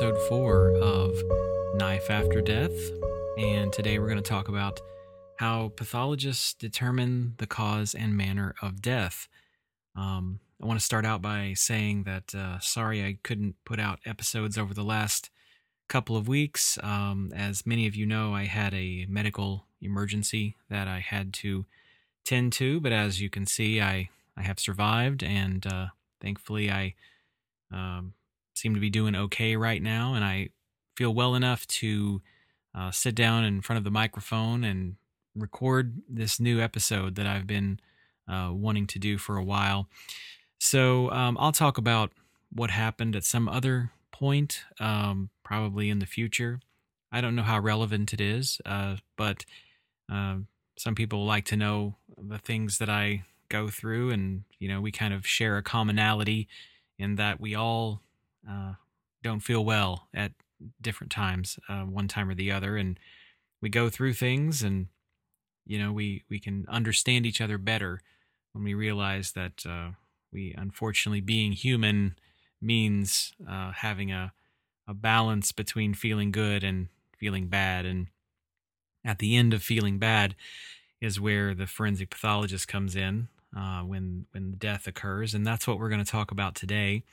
episode four of Knife After Death. And today we're going to talk about how pathologists determine the cause and manner of death. Um, I want to start out by saying that uh, sorry I couldn't put out episodes over the last couple of weeks. Um, as many of you know, I had a medical emergency that I had to tend to, but as you can see, I, I have survived and uh, thankfully I um, seem to be doing okay right now, and I feel well enough to uh, sit down in front of the microphone and record this new episode that I've been uh, wanting to do for a while. So um, I'll talk about what happened at some other point, um, probably in the future. I don't know how relevant it is, uh, but uh, some people like to know the things that I go through, and you know, we kind of share a commonality in that we all uh, don't feel well at different times, uh, one time or the other, and we go through things, and you know, we we can understand each other better when we realize that uh, we, unfortunately, being human means uh, having a a balance between feeling good and feeling bad, and at the end of feeling bad is where the forensic pathologist comes in uh, when when death occurs, and that's what we're going to talk about today.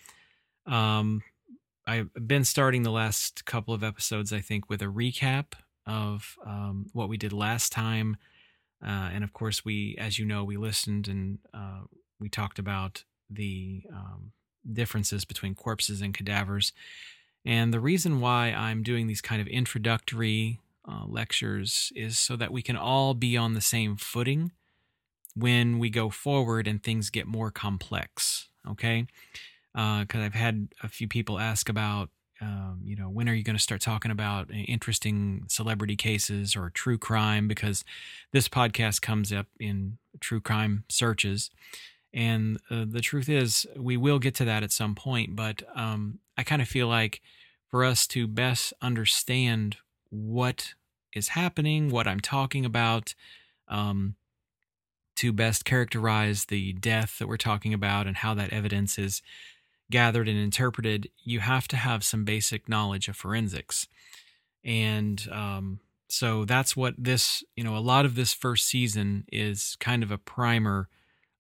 Um, I've been starting the last couple of episodes, I think, with a recap of um, what we did last time, uh, and of course, we, as you know, we listened and uh, we talked about the um, differences between corpses and cadavers. And the reason why I'm doing these kind of introductory uh, lectures is so that we can all be on the same footing when we go forward and things get more complex. Okay. Because uh, I've had a few people ask about, um, you know, when are you going to start talking about interesting celebrity cases or true crime? Because this podcast comes up in true crime searches. And uh, the truth is, we will get to that at some point. But um, I kind of feel like for us to best understand what is happening, what I'm talking about, um, to best characterize the death that we're talking about and how that evidence is gathered and interpreted, you have to have some basic knowledge of forensics. And um, so that's what this, you know, a lot of this first season is kind of a primer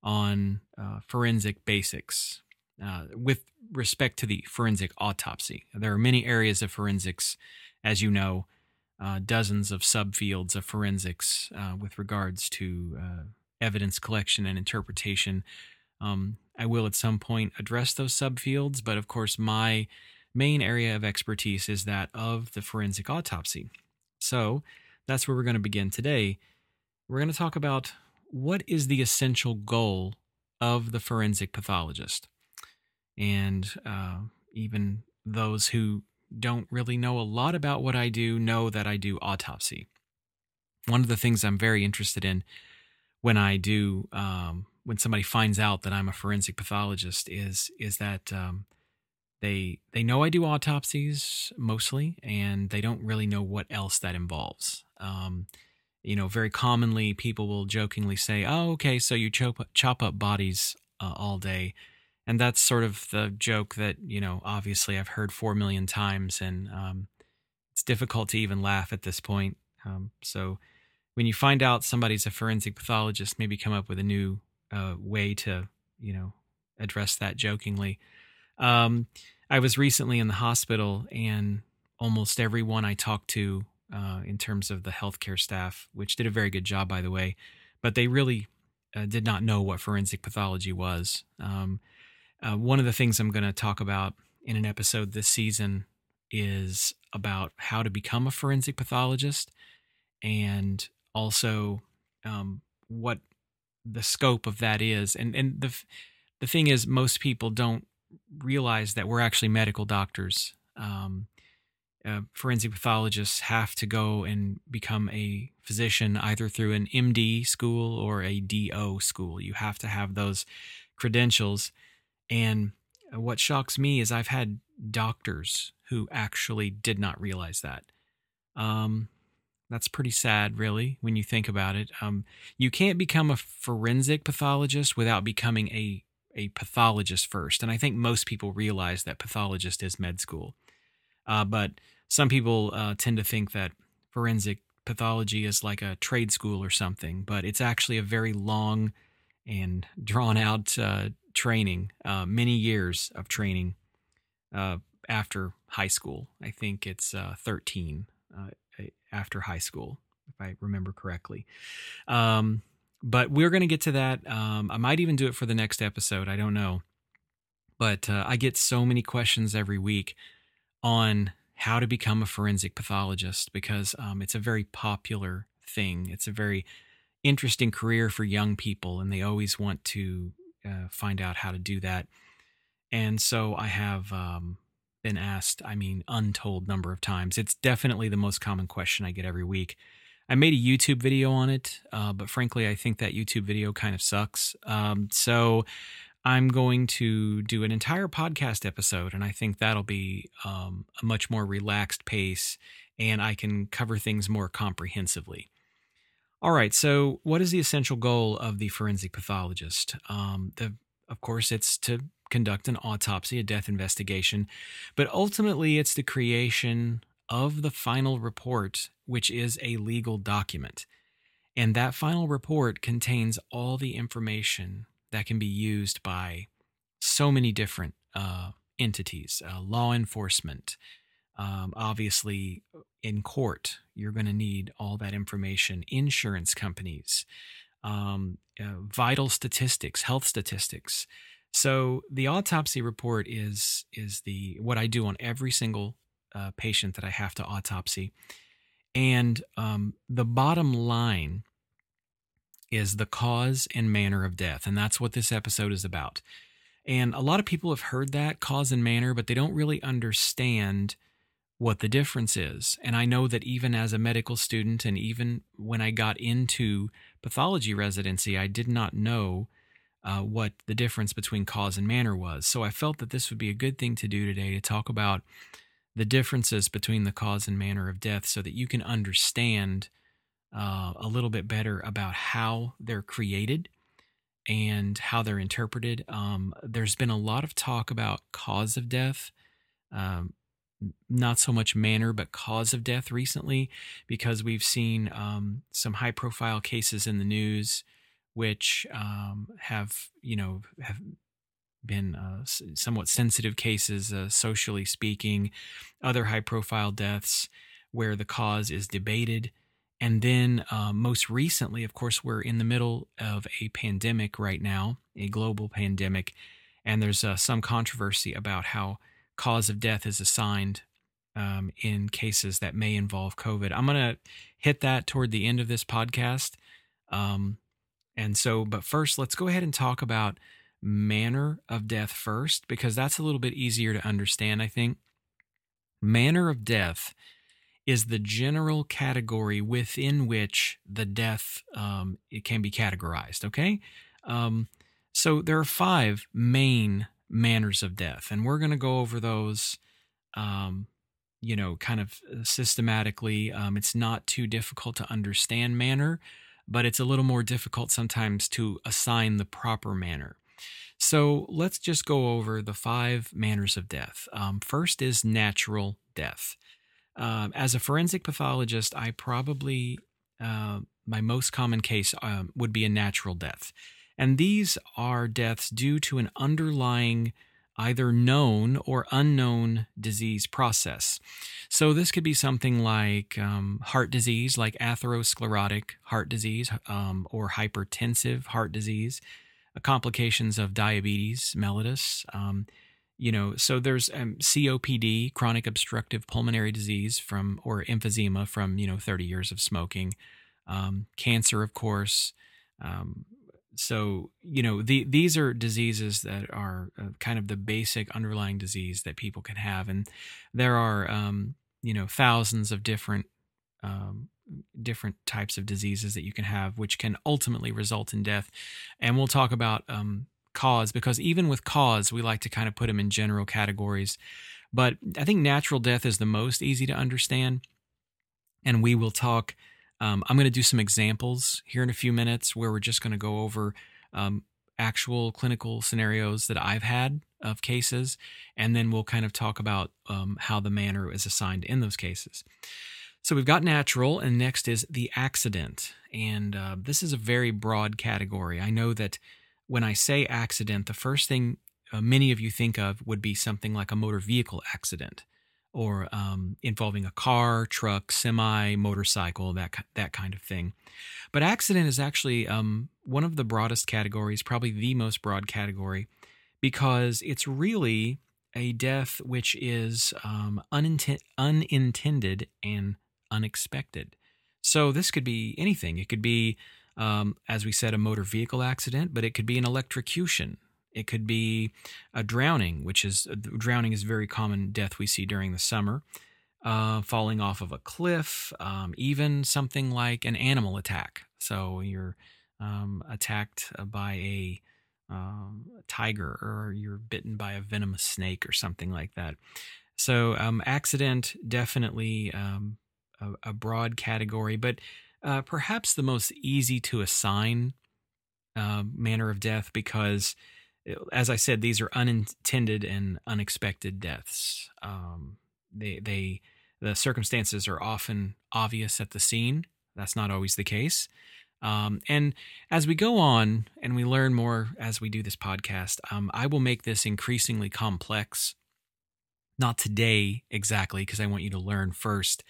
on uh, forensic basics uh, with respect to the forensic autopsy. There are many areas of forensics, as you know, uh, dozens of subfields of forensics uh, with regards to uh, evidence collection and interpretation. Um, I will at some point address those subfields, but of course, my main area of expertise is that of the forensic autopsy. So that's where we're going to begin today. We're going to talk about what is the essential goal of the forensic pathologist. And uh, even those who don't really know a lot about what I do know that I do autopsy. One of the things I'm very interested in when I do um, when somebody finds out that I'm a forensic pathologist is is that um, they they know I do autopsies mostly, and they don't really know what else that involves. Um, you know, very commonly people will jokingly say, "Oh, okay, so you chop chop up bodies uh, all day," and that's sort of the joke that you know, obviously, I've heard four million times, and um, it's difficult to even laugh at this point. Um, so when you find out somebody's a forensic pathologist, maybe come up with a new uh, way to, you know, address that jokingly. Um, I was recently in the hospital, and almost everyone I talked to, uh, in terms of the healthcare staff, which did a very good job, by the way, but they really uh, did not know what forensic pathology was. Um, uh, one of the things I'm going to talk about in an episode this season is about how to become a forensic pathologist and also um, what the scope of that is. And and the the thing is, most people don't realize that we're actually medical doctors. Um, uh, forensic pathologists have to go and become a physician either through an MD school or a DO school. You have to have those credentials. And what shocks me is I've had doctors who actually did not realize that. Um, that's pretty sad, really, when you think about it. Um, you can't become a forensic pathologist without becoming a a pathologist first. And I think most people realize that pathologist is med school. Uh, but some people uh, tend to think that forensic pathology is like a trade school or something, but it's actually a very long and drawn out uh, training, uh, many years of training uh, after high school. I think it's uh, 13 after high school, if I remember correctly. Um, but we're going to get to that. Um, I might even do it for the next episode. I don't know. But uh, I get so many questions every week on how to become a forensic pathologist because um, it's a very popular thing. It's a very interesting career for young people, and they always want to uh, find out how to do that. And so I have um, been asked, I mean, untold number of times. It's definitely the most common question I get every week. I made a YouTube video on it, uh, but frankly, I think that YouTube video kind of sucks. Um, so I'm going to do an entire podcast episode, and I think that'll be um, a much more relaxed pace, and I can cover things more comprehensively. All right, so what is the essential goal of the forensic pathologist? Um, the, of course, it's to conduct an autopsy, a death investigation, but ultimately it's the creation of the final report, which is a legal document. And that final report contains all the information that can be used by so many different uh, entities, uh, law enforcement. Um, obviously, in court, you're going to need all that information, insurance companies, um, uh, vital statistics, health statistics. So the autopsy report is is the what I do on every single uh, patient that I have to autopsy. And um, the bottom line is the cause and manner of death. And that's what this episode is about. And a lot of people have heard that cause and manner, but they don't really understand what the difference is. And I know that even as a medical student, and even when I got into pathology residency, I did not know uh, what the difference between cause and manner was. So I felt that this would be a good thing to do today to talk about the differences between the cause and manner of death so that you can understand uh, a little bit better about how they're created and how they're interpreted. Um, there's been a lot of talk about cause of death, um, not so much manner, but cause of death recently, because we've seen um, some high profile cases in the news which um, have, you know, have been uh, somewhat sensitive cases, uh, socially speaking, other high profile deaths where the cause is debated. And then, uh, most recently, of course, we're in the middle of a pandemic right now, a global pandemic, and there's uh, some controversy about how cause of death is assigned um, in cases that may involve COVID. I'm going to hit that toward the end of this podcast. Um, and so, but first, let's go ahead and talk about manner of death first, because that's a little bit easier to understand, I think. Manner of death is the general category within which the death um, it can be categorized. Okay, um, so there are five main manners of death, and we're going to go over those. Um, you know, kind of systematically. Um, it's not too difficult to understand manner, but it's a little more difficult sometimes to assign the proper manner. So let's just go over the five manners of death. Um, first is natural death. Um, as a forensic pathologist, I probably, uh, my most common case um, would be a natural death. And these are deaths due to an underlying either known or unknown disease process. So, this could be something like um, heart disease, like atherosclerotic heart disease, um, or hypertensive heart disease complications of diabetes mellitus. Um, you know, so there's um, COPD, chronic obstructive pulmonary disease from or emphysema from you know 30 years of smoking, um, cancer, of course. Um, so you know the, these are diseases that are uh, kind of the basic underlying disease that people can have, and there are um, you know thousands of different um, different types of diseases that you can have, which can ultimately result in death. And we'll talk about um, cause because even with cause, we like to kind of put them in general categories. But I think natural death is the most easy to understand. And we will talk. Um, I'm going to do some examples here in a few minutes where we're just going to go over um, actual clinical scenarios that I've had of cases, and then we'll kind of talk about um, how the manner is assigned in those cases. So we've got natural, and next is the accident. And uh, this is a very broad category. I know that when I say accident, the first thing uh, many of you think of would be something like a motor vehicle accident or um, involving a car, truck, semi, motorcycle, that that kind of thing. But accident is actually um, one of the broadest categories, probably the most broad category, because it's really a death which is um, uninten- unintended and unexpected. So this could be anything. It could be, um, as we said, a motor vehicle accident, but it could be an electrocution. It could be a drowning, which is uh, drowning is a very common death we see during the summer. Uh, falling off of a cliff, um, even something like an animal attack. So you're um, attacked by a um, tiger or you're bitten by a venomous snake or something like that. So, um, accident definitely um, a, a, broad category, but uh, perhaps the most easy to assign uh, manner of death because as I said, these are unintended and unexpected deaths. Um, they, they, the circumstances are often obvious at the scene. That's not always the case. Um, and as we go on and we learn more as we do this podcast, um, I will make this increasingly complex. Not today exactly, because I want you to learn first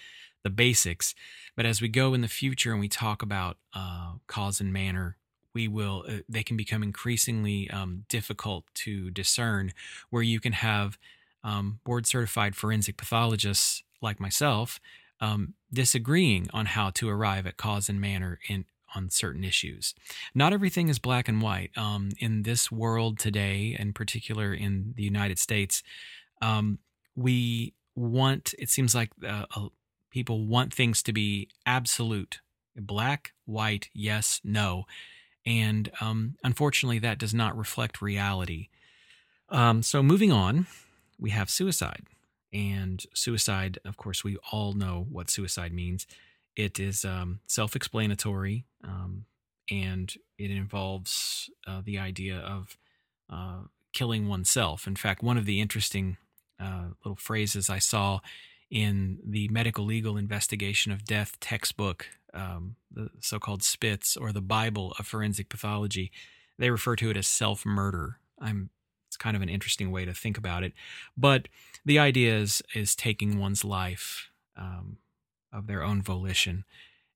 the basics. But as we go in the future and we talk about uh, cause and manner we will uh, they can become increasingly um, difficult to discern where you can have um, board certified forensic pathologists like myself um, disagreeing on how to arrive at cause and manner in on certain issues. Not everything is black and white. Um, in this world today, in particular in the United States, um, we want. It seems like uh, uh, people want things to be absolute, black, white, yes, no and um, unfortunately, that does not reflect reality. Um, so, moving on, we have suicide. And suicide, of course, we all know what suicide means. It is um, self explanatory um, and it involves uh, the idea of uh, killing oneself. In fact, one of the interesting uh, little phrases I saw in the medical legal investigation of death textbook um, the so-called Spitz or the Bible of forensic pathology, they refer to it as self-murder. I'm it's kind of an interesting way to think about it, but the idea is is taking one's life um, of their own volition,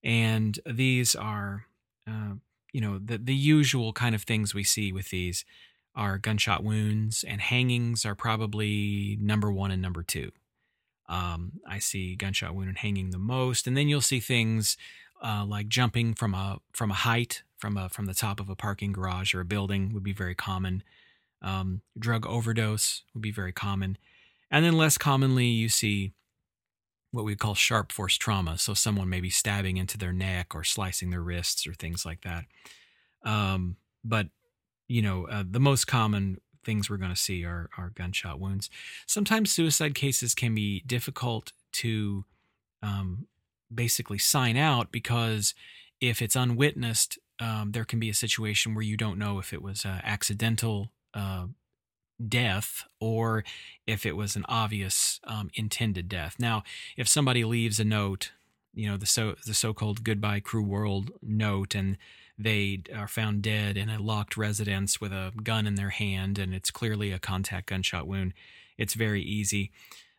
and these are uh, you know the the usual kind of things we see with these are gunshot wounds and hangings are probably number one and number two. Um, I see gunshot wound and hanging the most, and then you'll see things uh, like jumping from a from a height from a from the top of a parking garage or a building would be very common. Um, drug overdose would be very common, and then less commonly you see what we call sharp force trauma. So someone maybe stabbing into their neck or slicing their wrists or things like that. Um, but you know, uh, the most common things we're going to see are are gunshot wounds. Sometimes suicide cases can be difficult to um, basically sign out because if it's unwitnessed, um, there can be a situation where you don't know if it was accidental uh, death or if it was an obvious um, intended death. Now, if somebody leaves a note, you know the so the so-called "Goodbye Cruel World" note, and they are found dead in a locked residence with a gun in their hand, and it's clearly a contact gunshot wound. It's very easy,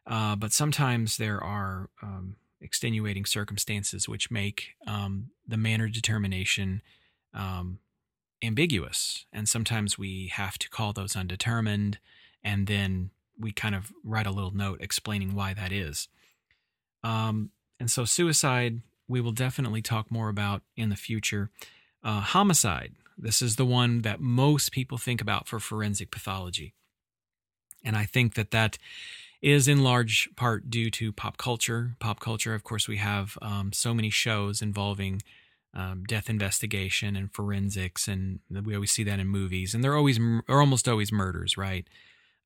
uh, but sometimes there are um, extenuating circumstances which make um, the manner determination um, ambiguous. And sometimes we have to call those undetermined, and then we kind of write a little note explaining why that is. Um, and so, suicide, we will definitely talk more about in the future. Uh, homicide, this is the one that most people think about for forensic pathology. And I think that that is in large part due to pop culture. Pop culture, of course, we have um, so many shows involving um, death investigation and forensics, and we always see that in movies, and they're always or almost always murders, right?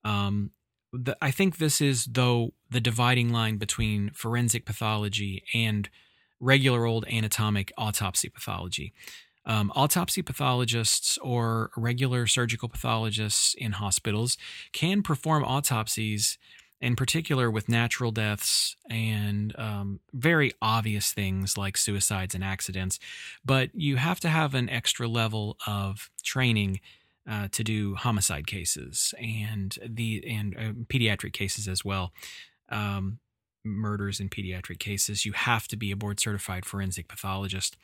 Um, the, I think this is though the dividing line between forensic pathology and regular old anatomic autopsy pathology. Um, autopsy pathologists or regular surgical pathologists in hospitals can perform autopsies, in particular with natural deaths and um, very obvious things like suicides and accidents. But you have to have an extra level of training uh, to do homicide cases and the and uh, pediatric cases as well. Um, murders in pediatric cases, you have to be a board certified forensic pathologist.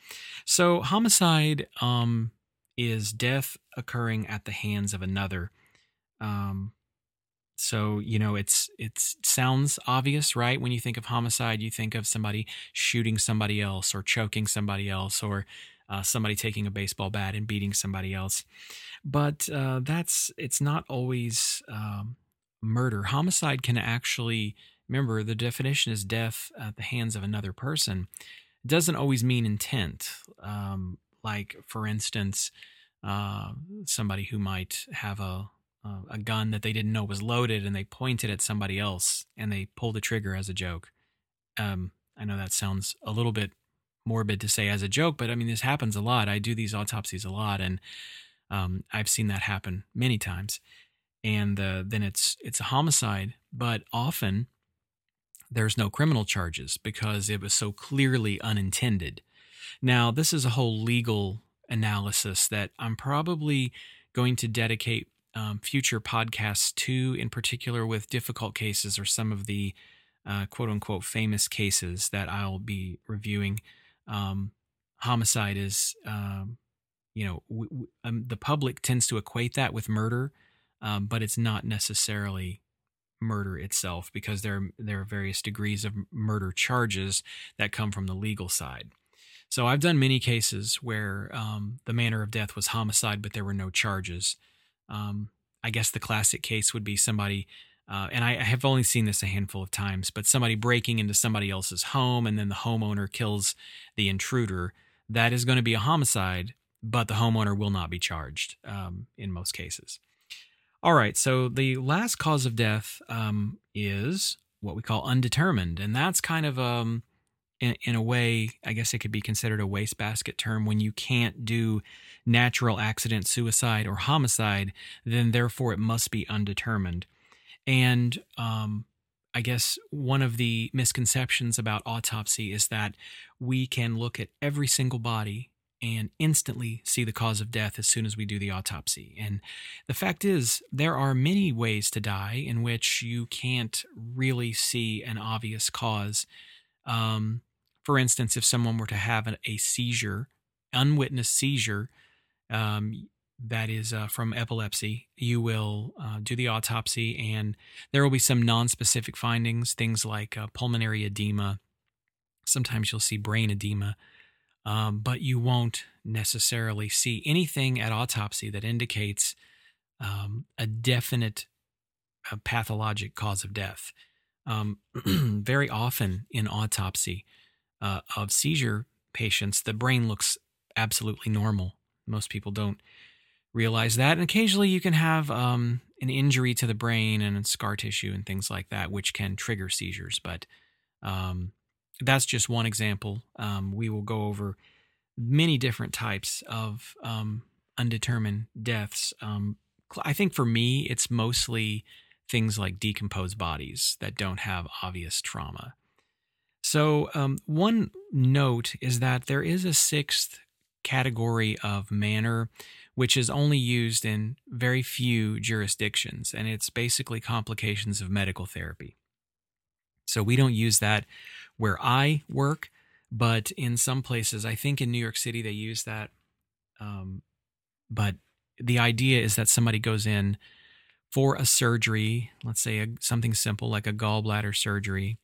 So, homicide um, is death occurring at the hands of another. Um, so you know it's it sounds obvious, right? When you think of homicide, you think of somebody shooting somebody else, or choking somebody else, or uh, somebody taking a baseball bat and beating somebody else. But uh, that's it's not always um, murder. Homicide can actually Remember, the definition is death at the hands of another person. It doesn't always mean intent. Um, like, for instance, uh, somebody who might have a a gun that they didn't know was loaded and they pointed at somebody else and they pulled the trigger as a joke. Um, I know that sounds a little bit morbid to say as a joke, but I mean this happens a lot. I do these autopsies a lot, and um, I've seen that happen many times. And uh, then it's it's a homicide, but often there's no criminal charges because it was so clearly unintended. Now, this is a whole legal analysis that I'm probably going to dedicate um, future podcasts to, in particular with difficult cases or some of the uh, quote unquote famous cases that I'll be reviewing. Um, homicide is, um, you know, w- w- um, the public tends to equate that with murder, um, but it's not necessarily murder itself because there there are various degrees of murder charges that come from the legal side. So I've done many cases where um, the manner of death was homicide, but there were no charges. Um, I guess the classic case would be somebody, uh, and I, I have only seen this a handful of times, but somebody breaking into somebody else's home and then the homeowner kills the intruder. That is going to be a homicide, but the homeowner will not be charged um, in most cases. All right, so the last cause of death um, is what we call undetermined, and that's kind of um, in, in, a way, I guess it could be considered a wastebasket term when you can't do natural accident, suicide, or homicide, then therefore it must be undetermined. And um, I guess one of the misconceptions about autopsy is that we can look at every single body and instantly see the cause of death as soon as we do the autopsy. And the fact is, there are many ways to die in which you can't really see an obvious cause. Um, for instance, if someone were to have a seizure, unwitnessed seizure, um, that is uh, from epilepsy, you will uh, do the autopsy, and there will be some non-specific findings, things like uh, pulmonary edema. Sometimes you'll see brain edema um, but you won't necessarily see anything at autopsy that indicates um, a definite uh, pathologic cause of death. Um, very often in autopsy uh, of seizure patients, the brain looks absolutely normal. Most people don't realize that. And occasionally you can have um, an injury to the brain and scar tissue and things like that, which can trigger seizures. But um, that's just one example. Um, we will go over many different types of um, undetermined deaths. Um, I think for me, it's mostly things like decomposed bodies that don't have obvious trauma. So, um, one note is that there is a sixth category of manner, which is only used in very few jurisdictions, and it's basically complications of medical therapy. So, we don't use that where I work, but in some places, I think in New York City, they use that. Um, but the idea is that somebody goes in for a surgery, let's say a, something simple like a gallbladder surgery,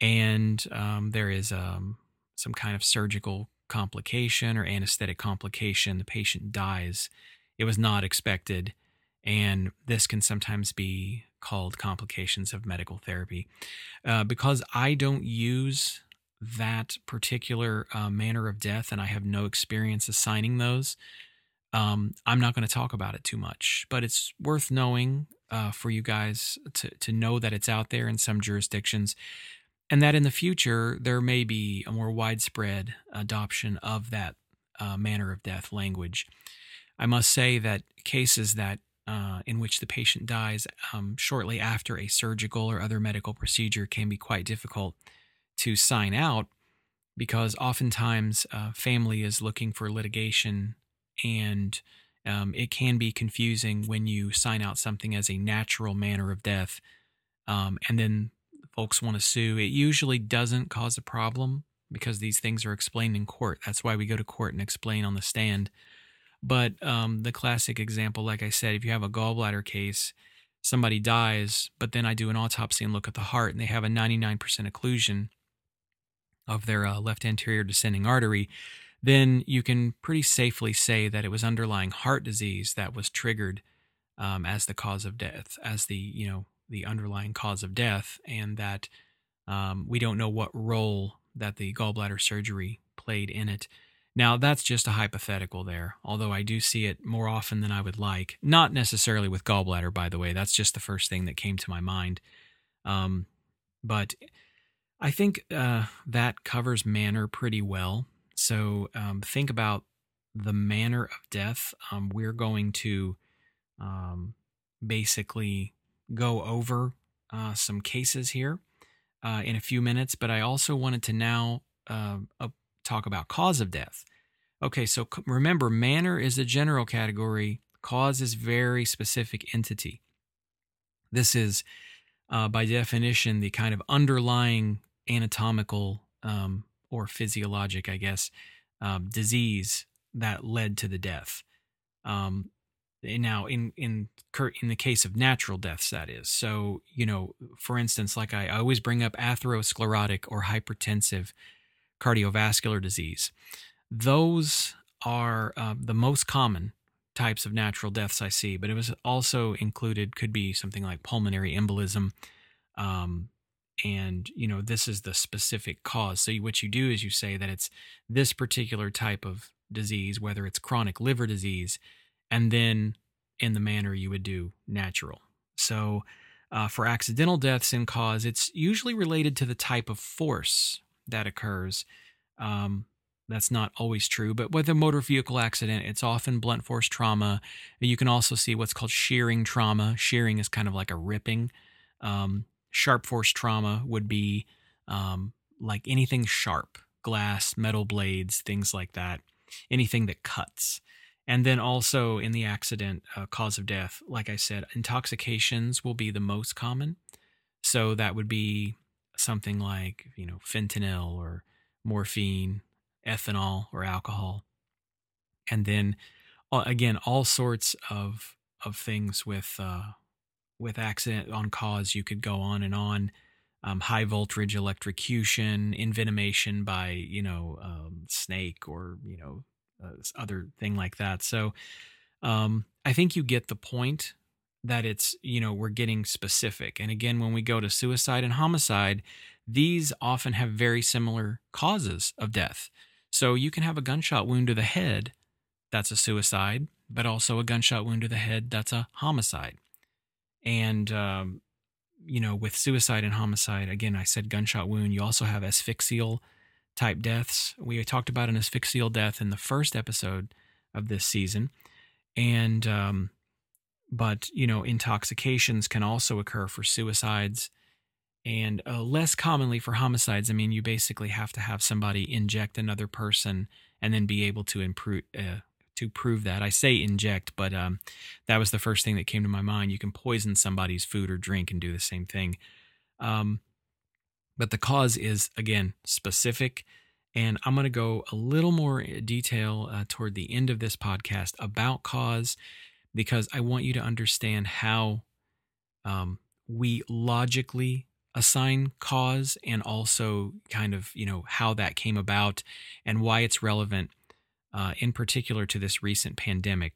and um, there is um, some kind of surgical complication or anesthetic complication. The patient dies. It was not expected. And this can sometimes be called complications of medical therapy. Uh, because I don't use that particular uh, manner of death and I have no experience assigning those, um, I'm not going to talk about it too much. But it's worth knowing uh, for you guys to, to know that it's out there in some jurisdictions and that in the future there may be a more widespread adoption of that uh, manner of death language. I must say that cases that uh, in which the patient dies um, shortly after a surgical or other medical procedure can be quite difficult to sign out because oftentimes uh, family is looking for litigation and um, it can be confusing when you sign out something as a natural manner of death um, and then folks want to sue. It usually doesn't cause a problem because these things are explained in court. That's why we go to court and explain on the stand. But um, the classic example, like I said, if you have a gallbladder case, somebody dies, but then I do an autopsy and look at the heart, and they have a 99% occlusion of their uh, left anterior descending artery, then you can pretty safely say that it was underlying heart disease that was triggered um, as the cause of death, as the you know the underlying cause of death, and that um, we don't know what role that the gallbladder surgery played in it. Now, that's just a hypothetical there, although I do see it more often than I would like. Not necessarily with gallbladder, by the way. That's just the first thing that came to my mind. Um, but I think uh, that covers manner pretty well. So um, think about the manner of death. Um, we're going to um, basically go over uh, some cases here uh, in a few minutes, but I also wanted to now uh, talk about cause of death. Okay, so remember, manner is a general category, cause is very specific entity. This is, uh, by definition, the kind of underlying anatomical um, or physiologic, I guess, um, disease that led to the death. Um, now, in in in the case of natural deaths, that is. So, you know, for instance, like I, I always bring up atherosclerotic or hypertensive cardiovascular disease. Those are uh, the most common types of natural deaths I see, but it was also included, could be something like pulmonary embolism. Um, and, you know, this is the specific cause. So, what you do is you say that it's this particular type of disease, whether it's chronic liver disease, and then in the manner you would do natural. So, uh, for accidental deaths in cause, it's usually related to the type of force that occurs. Um, that's not always true, but with a motor vehicle accident, it's often blunt force trauma. You can also see what's called shearing trauma. Shearing is kind of like a ripping. Um, sharp force trauma would be um, like anything sharp, glass, metal blades, things like that, anything that cuts. And then also in the accident, uh, cause of death, like I said, intoxications will be the most common. So that would be something like, you know, fentanyl or morphine, ethanol, or alcohol. And then uh, again, all sorts of of things with uh, with accident on cause. You could go on and on. Um, high voltage electrocution, envenomation by you know um, snake or you know uh, other thing like that. So um, I think you get the point that it's you know we're getting specific. And again, when we go to suicide and homicide, these often have very similar causes of death. So you can have a gunshot wound to the head, that's a suicide, but also a gunshot wound to the head, that's a homicide. And, um, you know, with suicide and homicide, again, I said gunshot wound, you also have asphyxial type deaths. We talked about an asphyxial death in the first episode of this season. And, um, but, you know, intoxications can also occur for suicides and uh, less commonly for homicides. I mean, you basically have to have somebody inject another person and then be able to improve uh, to prove that. I say inject, but um, that was the first thing that came to my mind. You can poison somebody's food or drink and do the same thing. Um, but the cause is again specific. And I'm going to go a little more detail uh, toward the end of this podcast about cause because I want you to understand how um, we logically assign cause and also kind of you know how that came about and why it's relevant uh, in particular to this recent pandemic.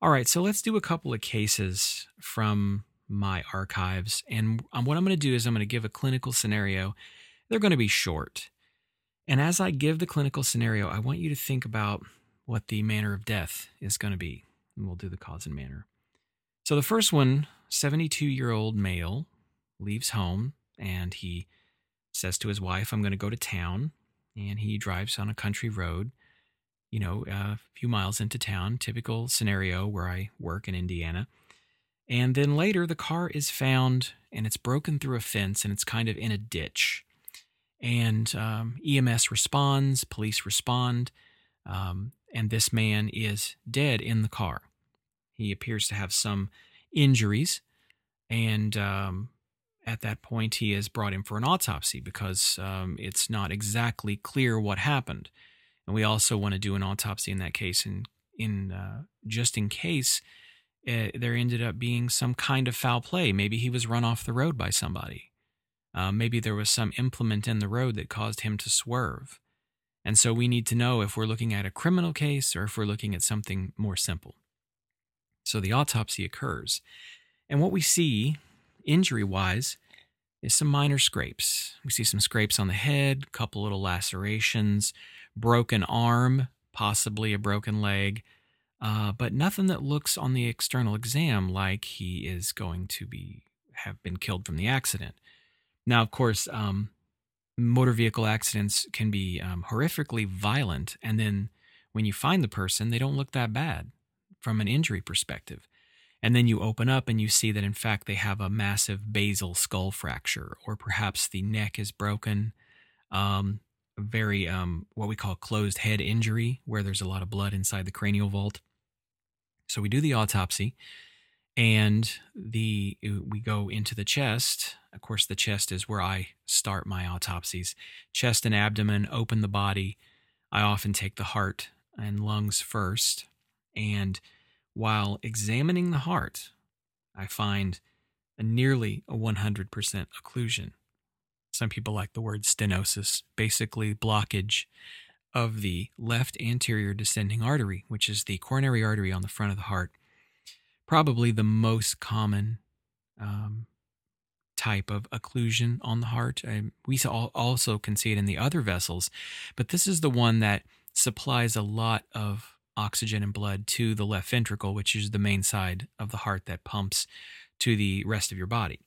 All right so let's do a couple of cases from my archives. And um, what i'm going to do is i'm going to give a clinical scenario. They're going to be short. And as i give the clinical scenario i want you to think about what the manner of death is going to be and we'll do the cause and manner so the first one 72 year old male leaves home and he says to his wife, I'm going to go to town. And he drives on a country road. you know, a few miles into town, typical scenario where I work in Indiana. And then later, the car is found and it's broken through a fence and it's kind of in a ditch. And um, EMS responds, police respond, um, and this man is dead in the car. He appears to have some injuries, and um, at that point, he is brought in for an autopsy because um, it's not exactly clear what happened. And we also want to do an autopsy in that case, in in uh, just in case uh, there ended up being some kind of foul play. Maybe he was run off the road by somebody. Uh, maybe there was some implement in the road that caused him to swerve. And so we need to know if we're looking at a criminal case or if we're looking at something more simple. So the autopsy occurs. And what we see, injury wise, is some minor scrapes. We see some scrapes on the head, a couple little lacerations, broken arm, possibly a broken leg, uh, but nothing that looks on the external exam like he is going to be have been killed from the accident. Now, of course, um, motor vehicle accidents can be um, horrifically violent, and then when you find the person, they don't look that bad from an injury perspective. And then you open up and you see that, in fact, they have a massive basal skull fracture, or perhaps the neck is broken. Um, very, um, what we call closed head injury, where there's a lot of blood inside the cranial vault. So we do the autopsy and the we go into the chest of course the chest is where i start my autopsies chest and abdomen open the body i often take the heart and lungs first and while examining the heart i find a nearly a 100% occlusion some people like the word stenosis basically blockage of the left anterior descending artery which is the coronary artery on the front of the heart probably the most common um, type of occlusion on the heart. We also can see it in the other vessels, but this is the one that supplies a lot of oxygen and blood to the left ventricle, which is the main side of the heart that pumps to the rest of your body.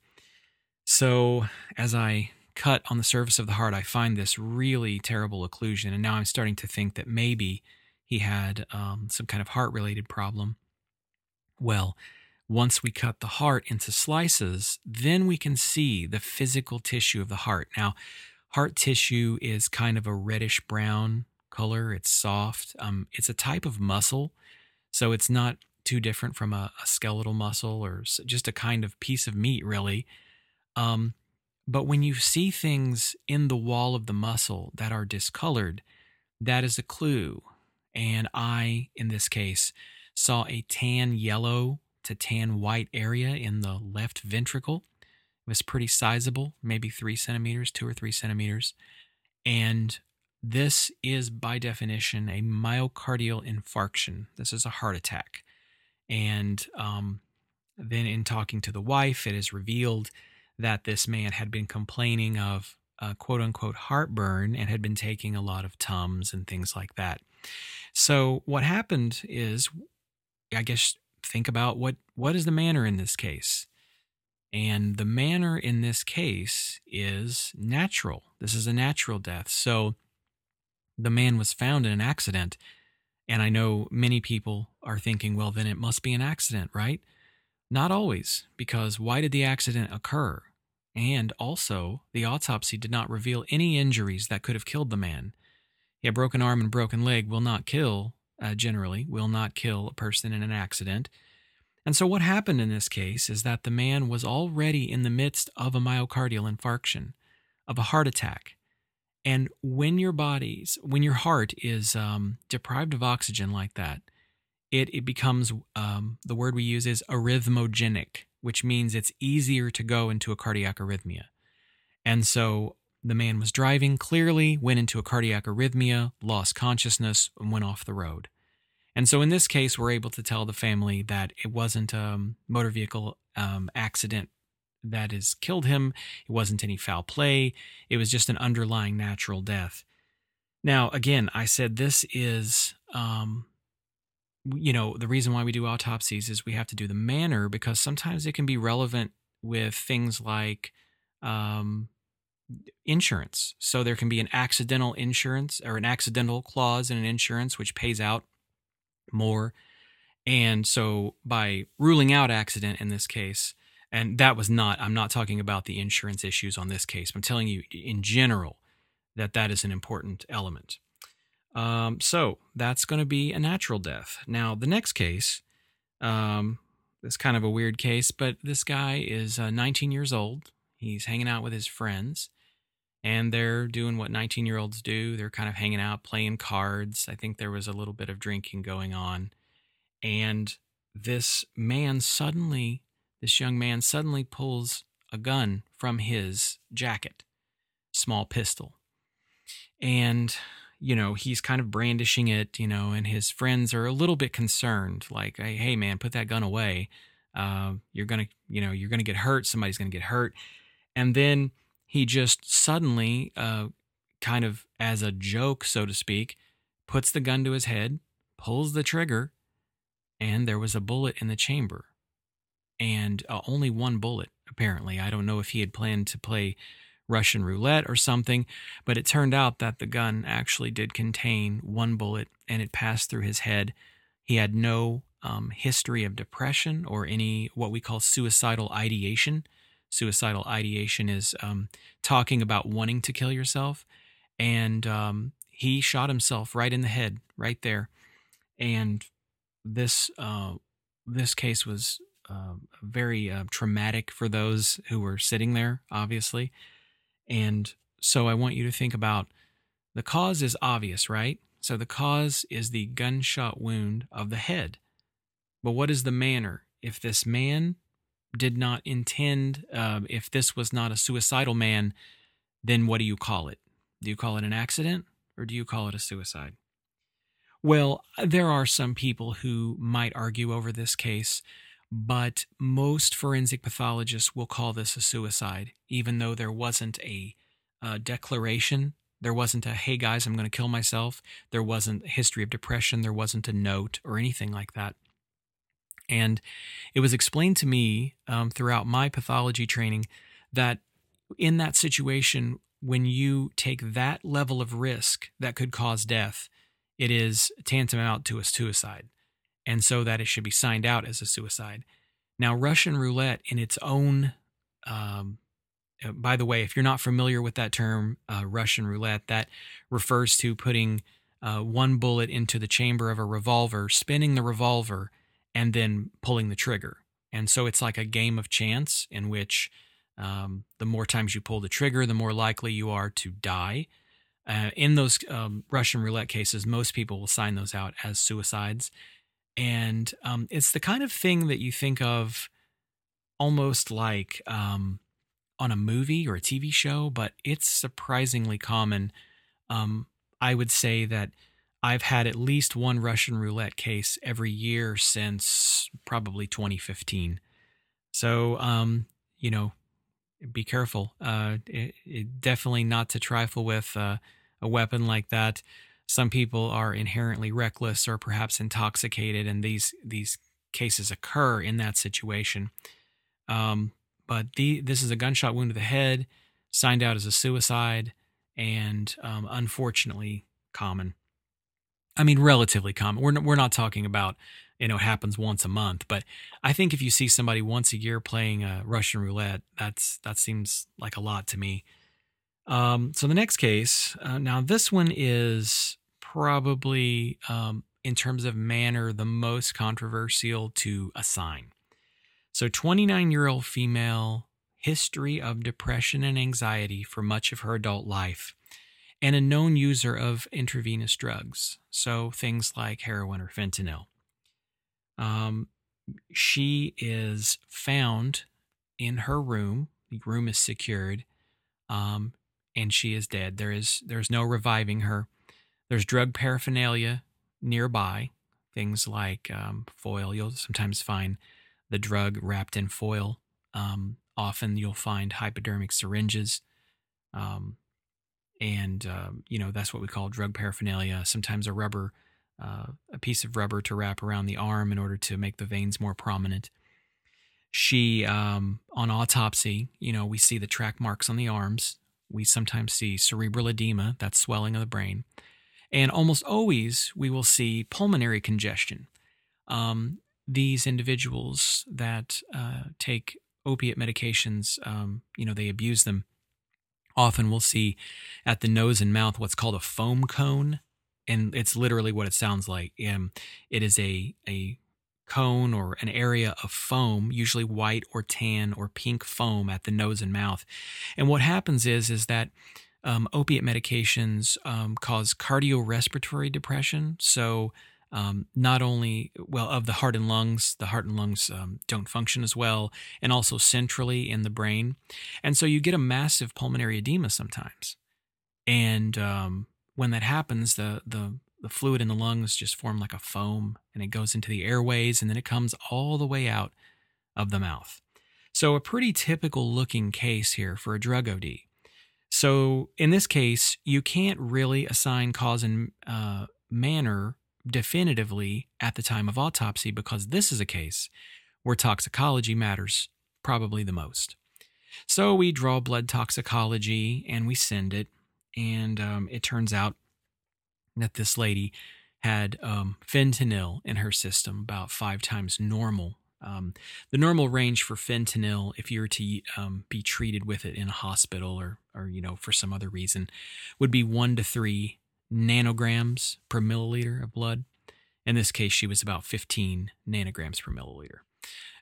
So, as I cut on the surface of the heart, I find this really terrible occlusion. And now I'm starting to think that maybe he had um, some kind of heart related problem well, once we cut the heart into slices, then we can see the physical tissue of the heart. Now, heart tissue is kind of a reddish brown color. It's soft. Um, it's a type of muscle, so it's not too different from a, a skeletal muscle or just a kind of piece of meat, really. Um, but when you see things in the wall of the muscle that are discolored, that is a clue. And I, in this case, saw a tan yellow to tan white area in the left ventricle. It was pretty sizable, maybe three centimeters, two or three centimeters. And this is by definition a myocardial infarction. This is a heart attack. And um, then, in talking to the wife, it is revealed that this man had been complaining of uh, quote unquote heartburn and had been taking a lot of Tums and things like that. So, what happened is I guess think about what what is the manner in this case? And the manner in this case is natural. This is a natural death. So the man was found in an accident. And I know many people are thinking, well, then it must be an accident, right? Not always, because why did the accident occur? And also, the autopsy did not reveal any injuries that could have killed the man. A broken arm and broken leg will not kill uh, generally will not kill a person in an accident. And so, what happened in this case is that the man was already in the midst of a myocardial infarction, of a heart attack. And when your body's, when your heart is um, deprived of oxygen like that, it, it becomes, um, the word we use is arrhythmogenic, which means it's easier to go into a cardiac arrhythmia. And so the man was driving, clearly went into a cardiac arrhythmia, lost consciousness, and went off the road. And so in this case, we're able to tell the family that it wasn't a motor vehicle um, accident that has killed him. It wasn't any foul play. It was just an underlying natural death. Now, again, I said this is, um, you know, the reason why we do autopsies is we have to do the manner because sometimes it can be relevant with things like um, insurance. So there can be an accidental insurance or an accidental clause in an insurance which pays out more. And so by ruling out accident in this case, and that was not, I'm not talking about the insurance issues on this case. I'm telling you in general that that is an important element. Um, so that's going to be a natural death. Now, the next case, um, it's kind of a weird case, but this guy is uh, 19 years old. He's hanging out with his friends, and they're doing what 19 year olds do. They're kind of hanging out, playing cards. I think there was a little bit of drinking going on. And this man suddenly this young man suddenly pulls a gun from his jacket, small pistol. And, you know, he's kind of brandishing it, you know, and his friends are a little bit concerned, like, hey, man, put that gun away. Uh, you're going to, you know, you're going to get hurt. Somebody's going to get hurt. And then he just suddenly, uh, kind of as a joke, so to speak, puts the gun to his head, pulls the trigger, and there was a bullet in the chamber and uh, only one bullet, apparently. I don't know if he had planned to play Russian roulette or something, but it turned out that the gun actually did contain one bullet and it passed through his head. He had no um, history of depression or any what we call suicidal ideation. Suicidal ideation is um, talking about wanting to kill yourself. And um, he shot himself right in the head, right there. And this uh, this case was uh, very uh, traumatic for those who were sitting there, obviously. And so I want you to think about the cause is obvious, right? So the cause is the gunshot wound of the head. But what is the manner? If this man did not intend, uh, if this was not a suicidal man, then what do you call it? Do you call it an accident or do you call it a suicide? Well, there are some people who might argue over this case but most forensic pathologists will call this a suicide, even though there wasn't a, declaration. There wasn't a, hey guys, I'm going to kill myself. There wasn't a history of depression. There wasn't a note or anything like that. And it was explained to me um, throughout my pathology training that in that situation, when you take that level of risk that could cause death, it is tantamount to a suicide and so that it should be signed out as a suicide. Now, Russian roulette, in its own, um, uh, by the way, if you're not familiar with that term, uh, Russian roulette, that refers to putting uh, one bullet into the chamber of a revolver, spinning the revolver, and then pulling the trigger. And so it's like a game of chance in which um, the more times you pull the trigger, the more likely you are to die. Uh, in those um, Russian roulette cases, most people will sign those out as suicides. And um, it's the kind of thing that you think of almost like um, on a movie or a TV show, but it's surprisingly common. Um, I would say that I've had at least one Russian roulette case every year since probably 2015. So, um, you know, be careful. Uh, it, it definitely not to trifle with uh, a weapon like that some people are inherently reckless or perhaps intoxicated, and these these cases occur in that situation. Um, but the, this is a gunshot wound to the head, signed out as a suicide, and um, unfortunately common. I mean, relatively common. We're we're not talking about you know happens once a month, but I think if you see somebody once a year playing uh, Russian roulette, that's that seems like a lot to me. Um, so the next case, uh, now this one is probably, um, in terms of manner, the most controversial to assign. So, 29 year old female, history of depression and anxiety for much of her adult life, and a known user of intravenous drugs. So, things like heroin or fentanyl. Um, she is found in her room. The room is secured. Um, and she is dead. There is there's no reviving her. There's drug paraphernalia nearby, things like um, foil. You'll sometimes find the drug wrapped in foil. Um, often you'll find hypodermic syringes, um, and um, you know that's what we call drug paraphernalia. Sometimes a rubber, uh, a piece of rubber to wrap around the arm in order to make the veins more prominent. She, um, on autopsy, you know, we see the track marks on the arms We sometimes see cerebral edema, that's swelling of the brain. And almost always we will see pulmonary congestion. Um, these individuals that uh, take opiate medications, um, you know, they abuse them. Often we'll see at the nose and mouth what's called a foam cone. And it's literally what it sounds like. Um, it is a, a cone or an area of foam, usually white or tan or pink foam at the nose and mouth. And what happens is is that um, opiate medications um, cause cardiorespiratory depression. So um, not only well of the heart and lungs, the heart and lungs um, don't function as well, and also centrally in the brain, and so you get a massive pulmonary edema sometimes. And um, when that happens, the the the fluid in the lungs just form like a foam and it goes into the airways and then it comes all the way out of the mouth. So, a pretty typical looking case here for a drug OD. So, in this case, you can't really assign cause and uh, manner definitively at the time of autopsy because this is a case where toxicology matters probably the most. So, we draw blood toxicology and we send it, and um, it turns out that this lady had um, fentanyl in her system, about five times normal. Um, the normal range for fentanyl, if you were to um, be treated with it in a hospital or, or you know for some other reason, would be one to three nanograms per milliliter of blood. In this case, she was about 15 nanograms per milliliter.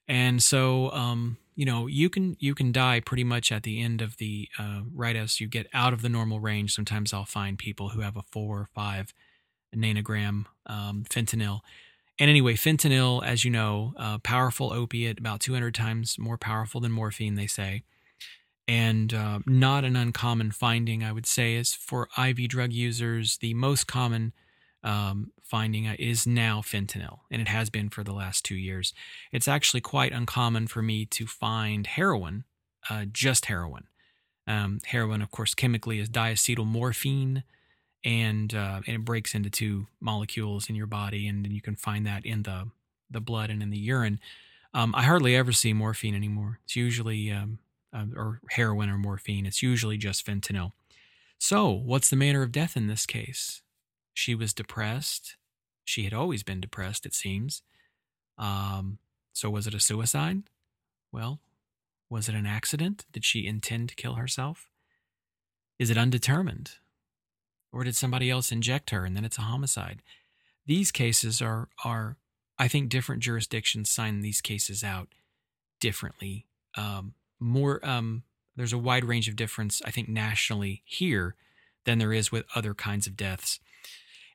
And so, um, you know, you can you can die pretty much at the end of the uh, right as you get out of the normal range. Sometimes I'll find people who have a four or five nanogram um, fentanyl. And anyway, fentanyl, as you know, uh, powerful opiate, about 200 times more powerful than morphine, they say. And uh, not an uncommon finding, I would say, is for IV drug users, the most common um, finding is now fentanyl, and it has been for the last two years. It's actually quite uncommon for me to find heroin, uh, just heroin. Um, heroin, of course, chemically is diacetyl morphine, and uh, and it breaks into two molecules in your body, and you can find that in the the blood and in the urine. Um, I hardly ever see morphine anymore. It's usually um, uh, or heroin or morphine. It's usually just fentanyl. So, what's the manner of death in this case? She was depressed. She had always been depressed, it seems. Um, so, was it a suicide? Well, was it an accident? Did she intend to kill herself? Is it undetermined? Or did somebody else inject her and then it's a homicide? These cases are, are I think, different jurisdictions sign these cases out differently. Um, more, um, there's a wide range of difference, I think, nationally here than there is with other kinds of deaths.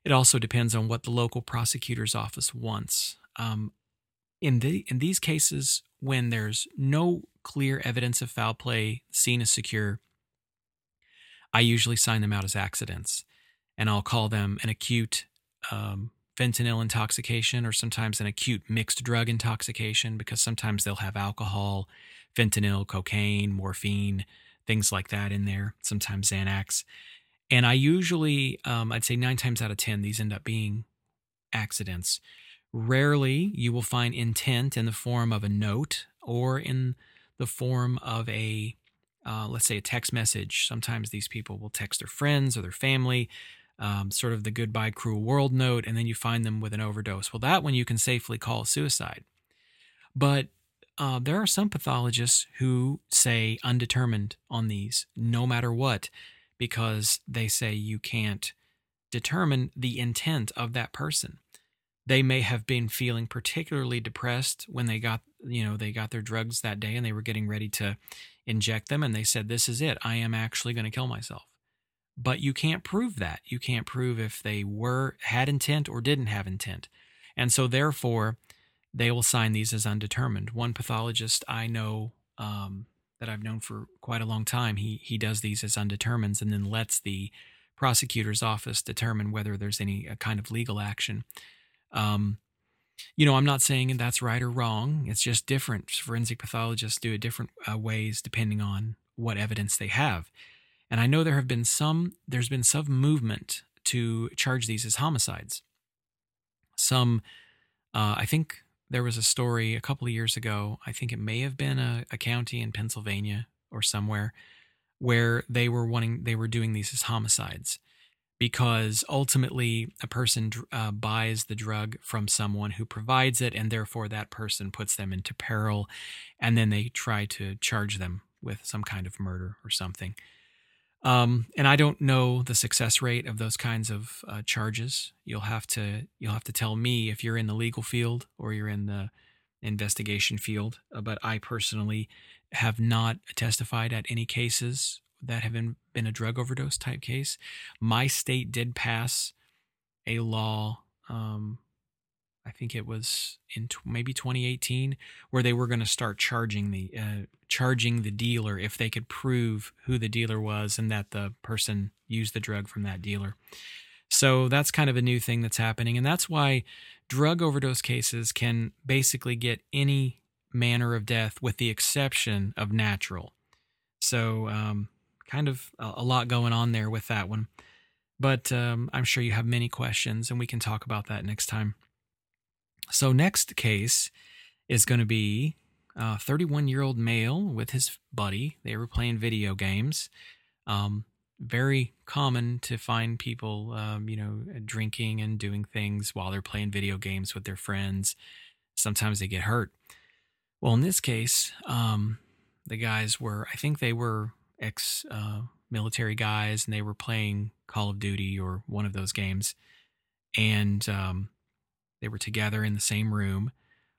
It also depends on what the local prosecutor's office wants. Um, in the in these cases, when there's no clear evidence of foul play, scene is secure. I usually sign them out as accidents, and I'll call them an acute um, fentanyl intoxication or sometimes an acute mixed drug intoxication because sometimes they'll have alcohol, fentanyl, cocaine, morphine, things like that in there. Sometimes Xanax. And I usually, um, I'd say nine times out of 10, these end up being accidents. Rarely you will find intent in the form of a note or in the form of a, uh, let's say, a text message. Sometimes these people will text their friends or their family, um, sort of the goodbye cruel world note, and then you find them with an overdose. Well, that one you can safely call suicide. But uh, there are some pathologists who say undetermined on these, no matter what because they say you can't determine the intent of that person. They may have been feeling particularly depressed when they got, you know, they got their drugs that day and they were getting ready to inject them and they said this is it. I am actually going to kill myself. But you can't prove that. You can't prove if they were had intent or didn't have intent. And so therefore they will sign these as undetermined. One pathologist I know um, that I've known for quite a long time. He he does these as undetermined and then lets the prosecutor's office determine whether there's any uh, kind of legal action. Um, you know, I'm not saying that's right or wrong. It's just different. Forensic pathologists do it different uh, ways depending on what evidence they have. And I know there have been some. There's been some movement to charge these as homicides. Some, uh, I think there was a story a couple of years ago. I think it may have been a, a county in Pennsylvania or somewhere where they were wanting they were doing these as homicides because ultimately a person uh, buys the drug from someone who provides it and therefore that person puts them into peril and then they try to charge them with some kind of murder or something um, and i don't know the success rate of those kinds of uh, charges you'll have to you'll have to tell me if you're in the legal field or you're in the investigation field uh, but i personally have not testified at any cases that have been, been a drug overdose type case. My state did pass a law, um, I think it was in t- maybe 2018, where they were going to start charging the uh, charging the dealer if they could prove who the dealer was and that the person used the drug from that dealer. So that's kind of a new thing that's happening, and that's why drug overdose cases can basically get any manner of death with the exception of natural. So um, kind of a, a lot going on there with that one. But um, I'm sure you have many questions, and we can talk about that next time. So, next case is going to be a 31 year old male with his buddy. They were playing video games. Um, very common to find people, um, you know, drinking and doing things while they're playing video games with their friends. Sometimes they get hurt. Well, in this case, um, the guys were, I think they were ex uh, military guys, and they were playing Call of Duty or one of those games, and um, they were together in the same room.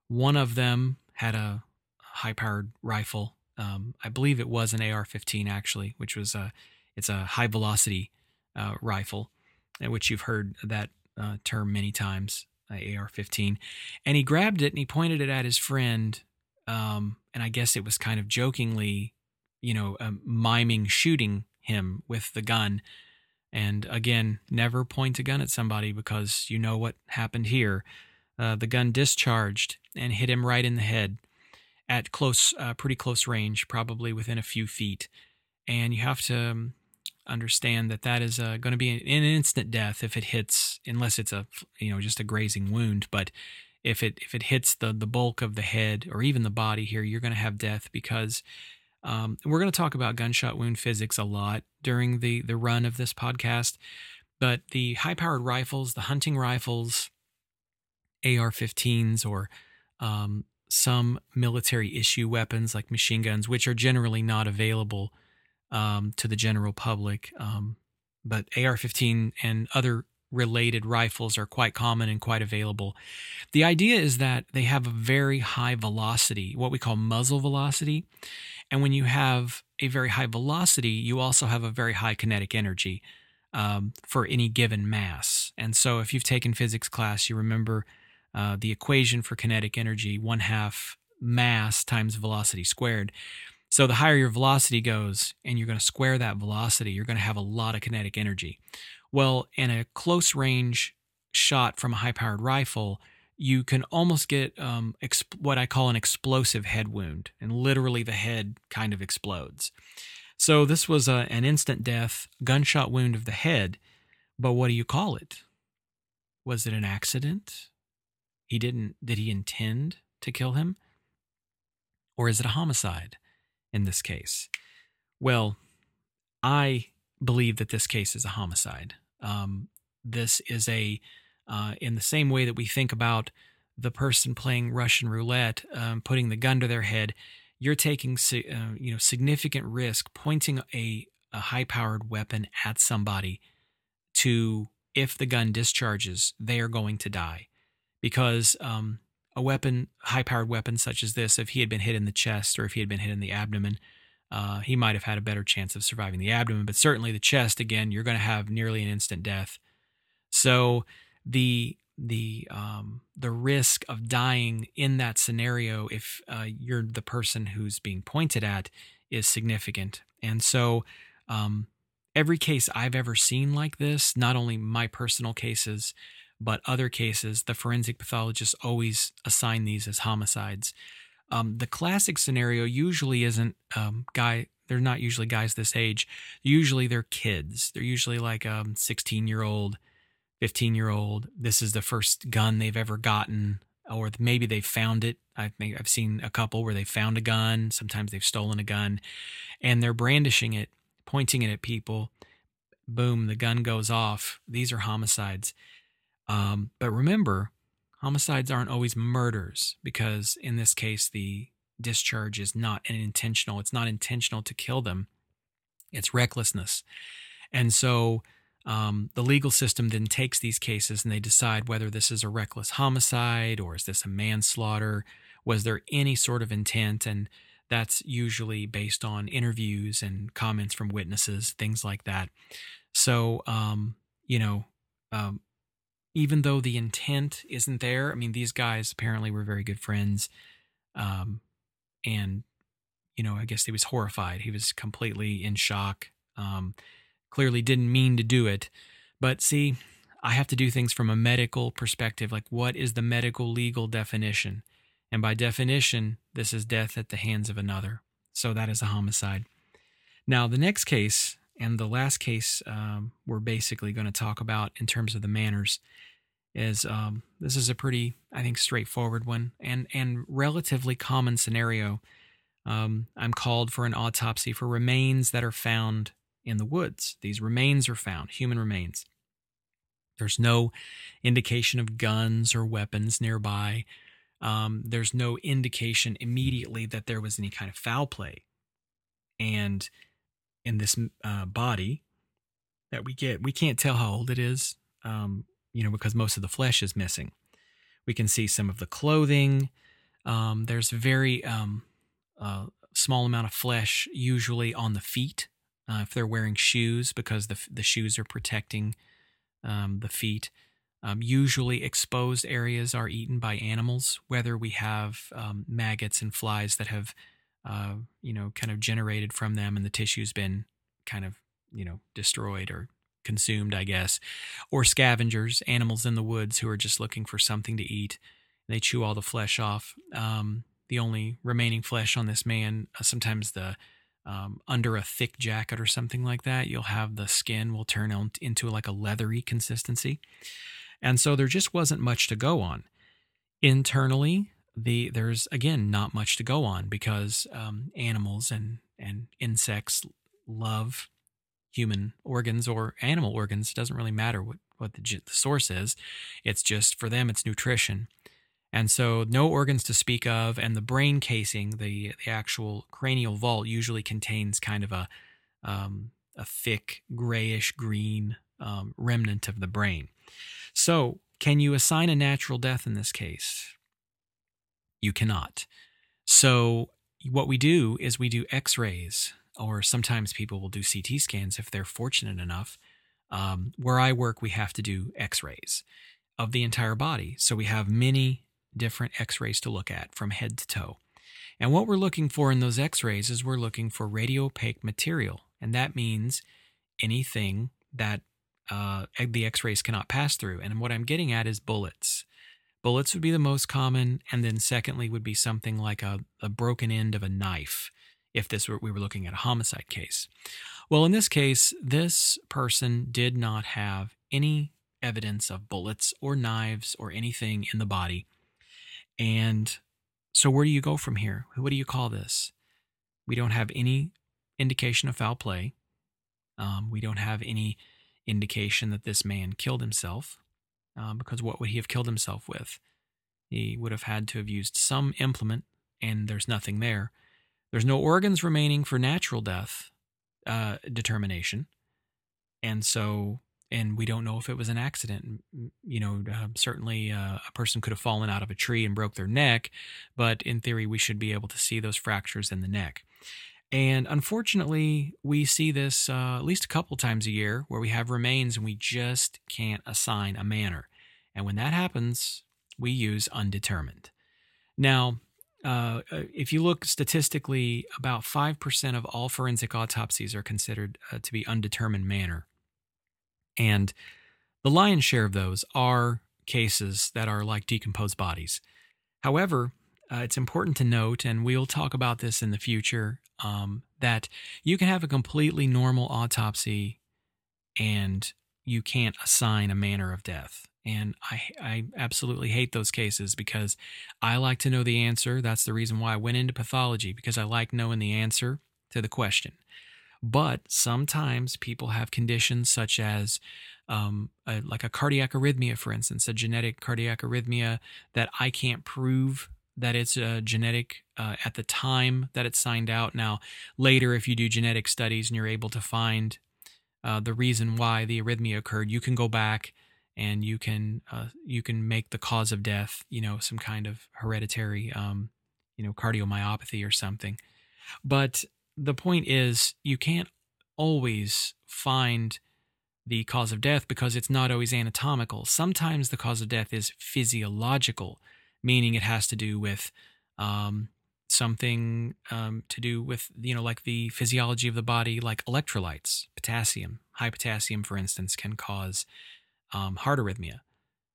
One of them had a high-powered rifle. Um, I believe it was an AR-15 actually, which was a it's a high-velocity uh, rifle, which you've heard that uh, term many times. Uh, AR-15, and he grabbed it and he pointed it at his friend, um, and I guess it was kind of jokingly you know, um, miming shooting him with the gun. And again, never point a gun at somebody because you know what happened here. Uh, the gun discharged and hit him right in the head at close, uh, pretty close range, probably within a few feet. And you have to um, understand that that is uh, going to be an, an instant death if it hits, unless it's a you know just a grazing wound. But if it if it hits the the bulk of the head or even the body here, you're going to have death because um, we're going to talk about gunshot wound physics a lot during the the run of this podcast, but the high powered rifles, the hunting rifles, AR-15s, or um, some military issue weapons like machine guns, which are generally not available um, to the general public. Um, but AR-15 and other related rifles are quite common and quite available. The idea is that they have a very high velocity, what we call muzzle velocity. And when you have a very high velocity, you also have a very high kinetic energy um, for any given mass. And so if you've taken physics class, you remember uh, the equation for kinetic energy one half mass times velocity squared. So the higher your velocity goes and you're going to square that velocity, you're going to have a lot of kinetic energy. Well, in a close range shot from a high powered rifle, you can almost get um, exp- what I call an explosive head wound, and literally the head kind of explodes. So this was a, an instant death gunshot wound of the head, but what do you call it? Was it an accident? He didn't. Did he intend to kill him, or is it a homicide? In this case, well, I believe that this case is a homicide. Um, this is a, uh, in the same way that we think about the person playing Russian roulette, um, putting the gun to their head, you're taking uh, you know significant risk pointing a, a high powered weapon at somebody to if the gun discharges, they are going to die because um, a weapon, high powered weapon such as this, if he had been hit in the chest or if he had been hit in the abdomen, uh, he might have had a better chance of surviving the abdomen, but certainly the chest, again, you're going to have nearly an instant death. So the the um, the risk of dying in that scenario, if uh, you're the person who's being pointed at, is significant. And so, um, every case I've ever seen like this, not only my personal cases, but other cases, the forensic pathologists always assign these as homicides. Um, the classic scenario usually isn't um, guy. They're not usually guys this age. Usually they're kids. They're usually like a um, 16 year old, 15 year old. This is the first gun they've ever gotten, or maybe they found it. I've I've seen a couple where they found a gun. Sometimes they've stolen a gun, and they're brandishing it pointing it at people. Boom, the gun goes off. These are homicides. Um, but remember, homicides aren't always murders because in this case, the discharge is not an intentional. It's not intentional to kill them. It's recklessness. And so um, the legal system then takes these cases and they decide whether this is a reckless homicide or is this a manslaughter? Was there any sort of intent? And that's usually based on interviews and comments from witnesses, things like that. So, um, you know, um, even though the intent isn't there, I mean, these guys apparently were very good friends. Um, and, you know, I guess he was horrified. He was completely in shock. Um, clearly didn't mean to do it. But see, I have to do things from a medical perspective. Like, what is the medical legal definition? And by definition, this is death at the hands of another. So that is a homicide. Now, the next case and the last case um, we're basically going to talk about in terms of the manners is um, this is a pretty, I think, straightforward one and, and relatively common scenario. Um, I'm called for an autopsy for remains that are found in the woods. These remains are found, human remains. There's no indication of guns or weapons nearby. Um, there's no indication immediately that there was any kind of foul play. And in this uh, body that we get, we can't tell how old it is, um, you know, because most of the flesh is missing. We can see some of the clothing. Um, there's very um, small amount of flesh usually on the feet uh, if they're wearing shoes because the the shoes are protecting um, the feet. Um, usually, exposed areas are eaten by animals, whether we have um, maggots and flies that have, uh, you know, kind of generated from them, and the tissue's been kind of, you know, destroyed or consumed, I guess, or scavengers, animals in the woods who are just looking for something to eat. They chew all the flesh off. Um, the only remaining flesh on this man, uh, sometimes the um, under a thick jacket or something like that, you'll have the skin will turn into like a leathery consistency. And so there just wasn't much to go on. Internally, the there's again not much to go on because um, animals and and insects love human organs or animal organs. It doesn't really matter what what the, the source is. It's just for them, it's nutrition. And so, no organs to speak of, and the brain casing, the, the actual cranial vault, usually contains kind of a, um, a thick grayish green um, remnant of the brain. So, can you assign a natural death in this case? You cannot. So, what we do is we do x rays, or sometimes people will do CT scans if they're fortunate enough. Um, where I work, we have to do x rays of the entire body. So, we have many different x rays to look at from head to toe. And what we're looking for in those x rays is we're looking for radiopaque material. And that means anything that uh, the x rays cannot pass through. And what I'm getting at is bullets. Bullets would be the most common. And then, secondly, would be something like a, a broken end of a knife if this were, we were looking at a homicide case. Well, in this case, this person did not have any evidence of bullets or knives or anything in the body and so, where do you go from here? What do you call this? We don't have any indication of foul play. Um, we don't have any indication that this man killed himself, um, because what would he have killed himself with? He would have had to have used some implement, and there's nothing there. There's no organs remaining for natural death uh, determination. And so and we don't know if it was an accident. You know, uh, certainly uh, a person could have fallen out of a tree and broke their neck, but in theory, we should be able to see those fractures in the neck. And unfortunately, we see this uh, at least a couple times a year where we have remains and we just can't assign a manner. And when that happens, we use undetermined. Now, uh, uh if you look statistically, about 5% of all forensic autopsies are considered uh, to be undetermined manner. And the lion's share of those are cases that are like decomposed bodies. However, uh, it's important to note, and we'll talk about this in the future, um, that you can have a completely normal autopsy and you can't assign a manner of death. And I, I absolutely hate those cases because I like to know the answer. That's the reason why I went into pathology, because I like knowing the answer to the question. But sometimes people have conditions such as um, a, like a cardiac arrhythmia, for instance, a genetic cardiac arrhythmia that I can't prove that it's a genetic uh, at the time that it's signed out. Now, later, if you do genetic studies and you're able to find uh, the reason why the arrhythmia occurred, you can go back and you can uh, you can make the cause of death, you know, some kind of hereditary, um, you know, cardiomyopathy or something. But the point is, you can't always find the cause of death because it's not always anatomical. Sometimes the cause of death is physiological, meaning it has to do with um, something um, to do with, you know, like the physiology of the body, like electrolytes, potassium. High potassium, for instance, can cause um, heart arrhythmia,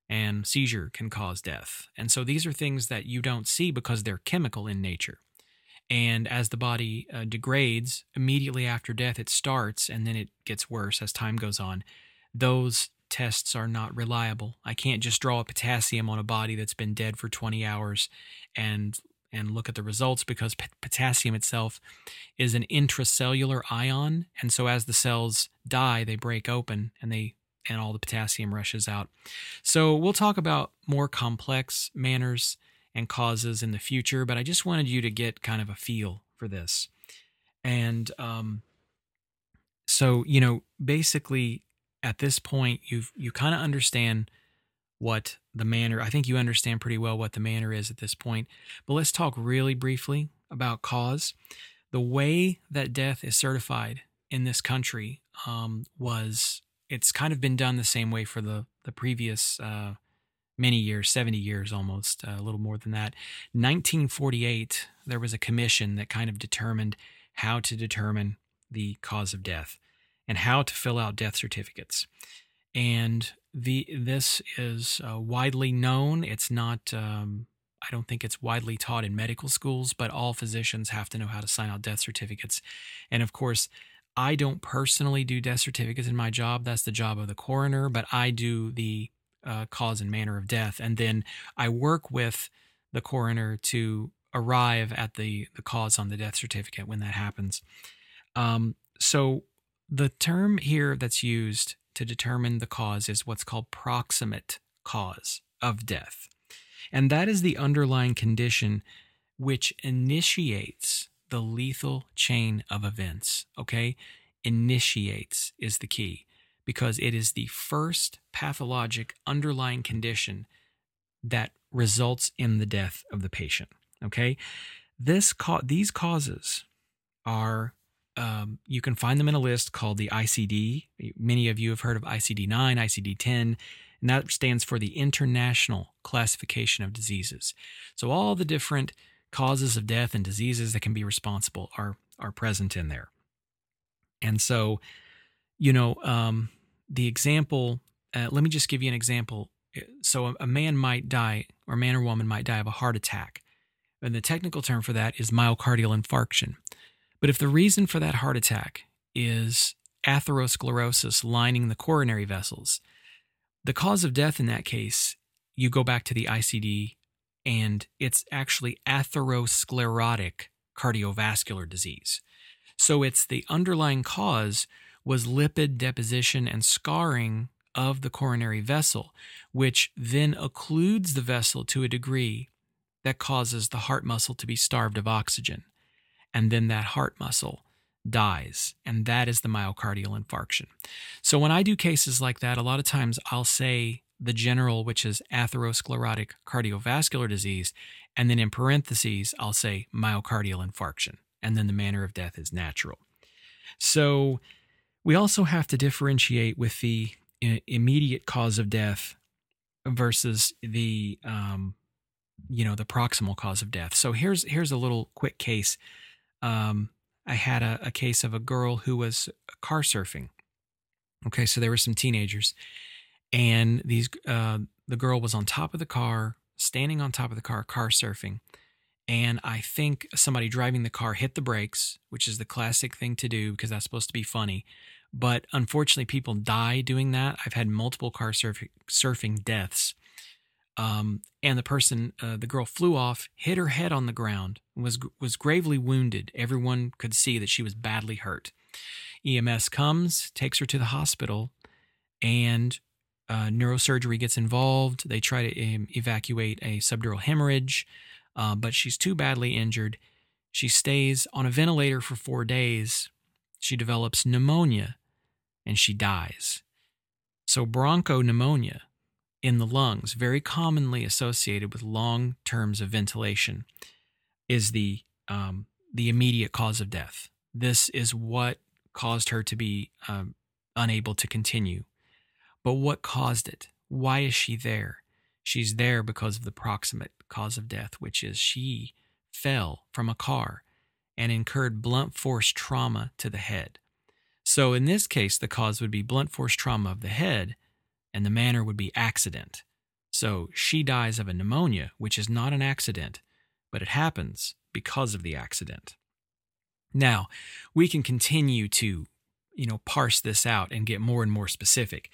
and seizure can cause death. And so these are things that you don't see because they're chemical in nature. And as the body uh, degrades, immediately after death, it starts and then it gets worse as time goes on. Those tests are not reliable. I can't just draw a potassium on a body that's been dead for 20 hours and and look at the results because p- potassium itself is an intracellular ion and so as the cells die they break open and they and all the potassium rushes out. So we'll talk about more complex manners and causes in the future, but I just wanted you to get kind of a feel for this. And um, so, you know, basically at this point, you've you kind of understand what the manner. I think you understand pretty well what the manner is at this point. But let's talk really briefly about cause. The way that death is certified in this country um, was it's kind of been done the same way for the the previous uh, many years, 70 years almost, uh, a little more than that. 1948, there was a commission that kind of determined how to determine the cause of death and how to fill out death certificates. And the this is uh, widely known. It's not. Um, I don't think it's widely taught in medical schools, but all physicians have to know how to sign out death certificates. And of course, I don't personally do death certificates in my job. That's the job of the coroner, but I do the uh, cause and manner of death. And then I work with the coroner to arrive at the, the cause on the death certificate when that happens. Um, so the term here that's used to determine the cause is what's called proximate cause of death. And that is the underlying condition which initiates the lethal chain of events. Okay? Initiates is the key because it is the first pathologic underlying condition that results in the death of the patient. Okay, this ca- these causes are um, you can find them in a list called the ICD. Many of you have heard of ICD 9, ICD 10, and that stands for the International Classification of Diseases. So all the different causes of death and diseases that can be responsible are are present in there. And so you know, um, the example, uh, let me just give you an example. So a, a man might die, or man or woman might die of a heart attack. And the technical term for that is myocardial infarction. But if the reason for that heart attack is atherosclerosis lining the coronary vessels, the cause of death in that case, you go back to the ICD and it's actually atherosclerotic cardiovascular disease. So it's the underlying cause was lipid deposition and scarring of the coronary vessel, which then occludes the vessel to a degree that causes the heart muscle to be starved of oxygen. And then that heart muscle dies, and that is the myocardial infarction. So when I do cases like that, a lot of times I'll say the general, which is atherosclerotic cardiovascular disease, and then in parentheses, I'll say myocardial infarction, and then the manner of death is natural. So we also have to differentiate with the immediate cause of death versus the um, you know the proximal cause of death. So here's here's a little quick case. Um, I had a, a case of a girl who was car surfing. Okay, so there were some teenagers, and these uh, the girl was on top of the car, standing on top of the car, car surfing. And I think somebody driving the car hit the brakes, which is the classic thing to do because that's supposed to be funny. But unfortunately, people die doing that. I've had multiple car surf- surfing deaths. Um, and the person, uh, the girl flew off, hit her head on the ground, was was gravely wounded. Everyone could see that she was badly hurt. EMS comes, takes her to the hospital, and uh, neurosurgery gets involved. They try to um, evacuate a subdural hemorrhage, uh, but she's too badly injured. She stays on a ventilator for four days. She develops pneumonia and she dies. So, bronchopneumonia in the lungs, very commonly associated with long terms of ventilation, is the, um, the immediate cause of death. This is what caused her to be um, unable to continue. But what caused it? Why is she there? She's there because of the proximate cause of death, which is she fell from a car and incurred blunt force trauma to the head. So in this case, the cause would be blunt force trauma of the head, and the manner would be accident. So she dies of a pneumonia, which is not an accident, but it happens because of the accident. Now, we can continue to, you know, parse this out and get more and more specific.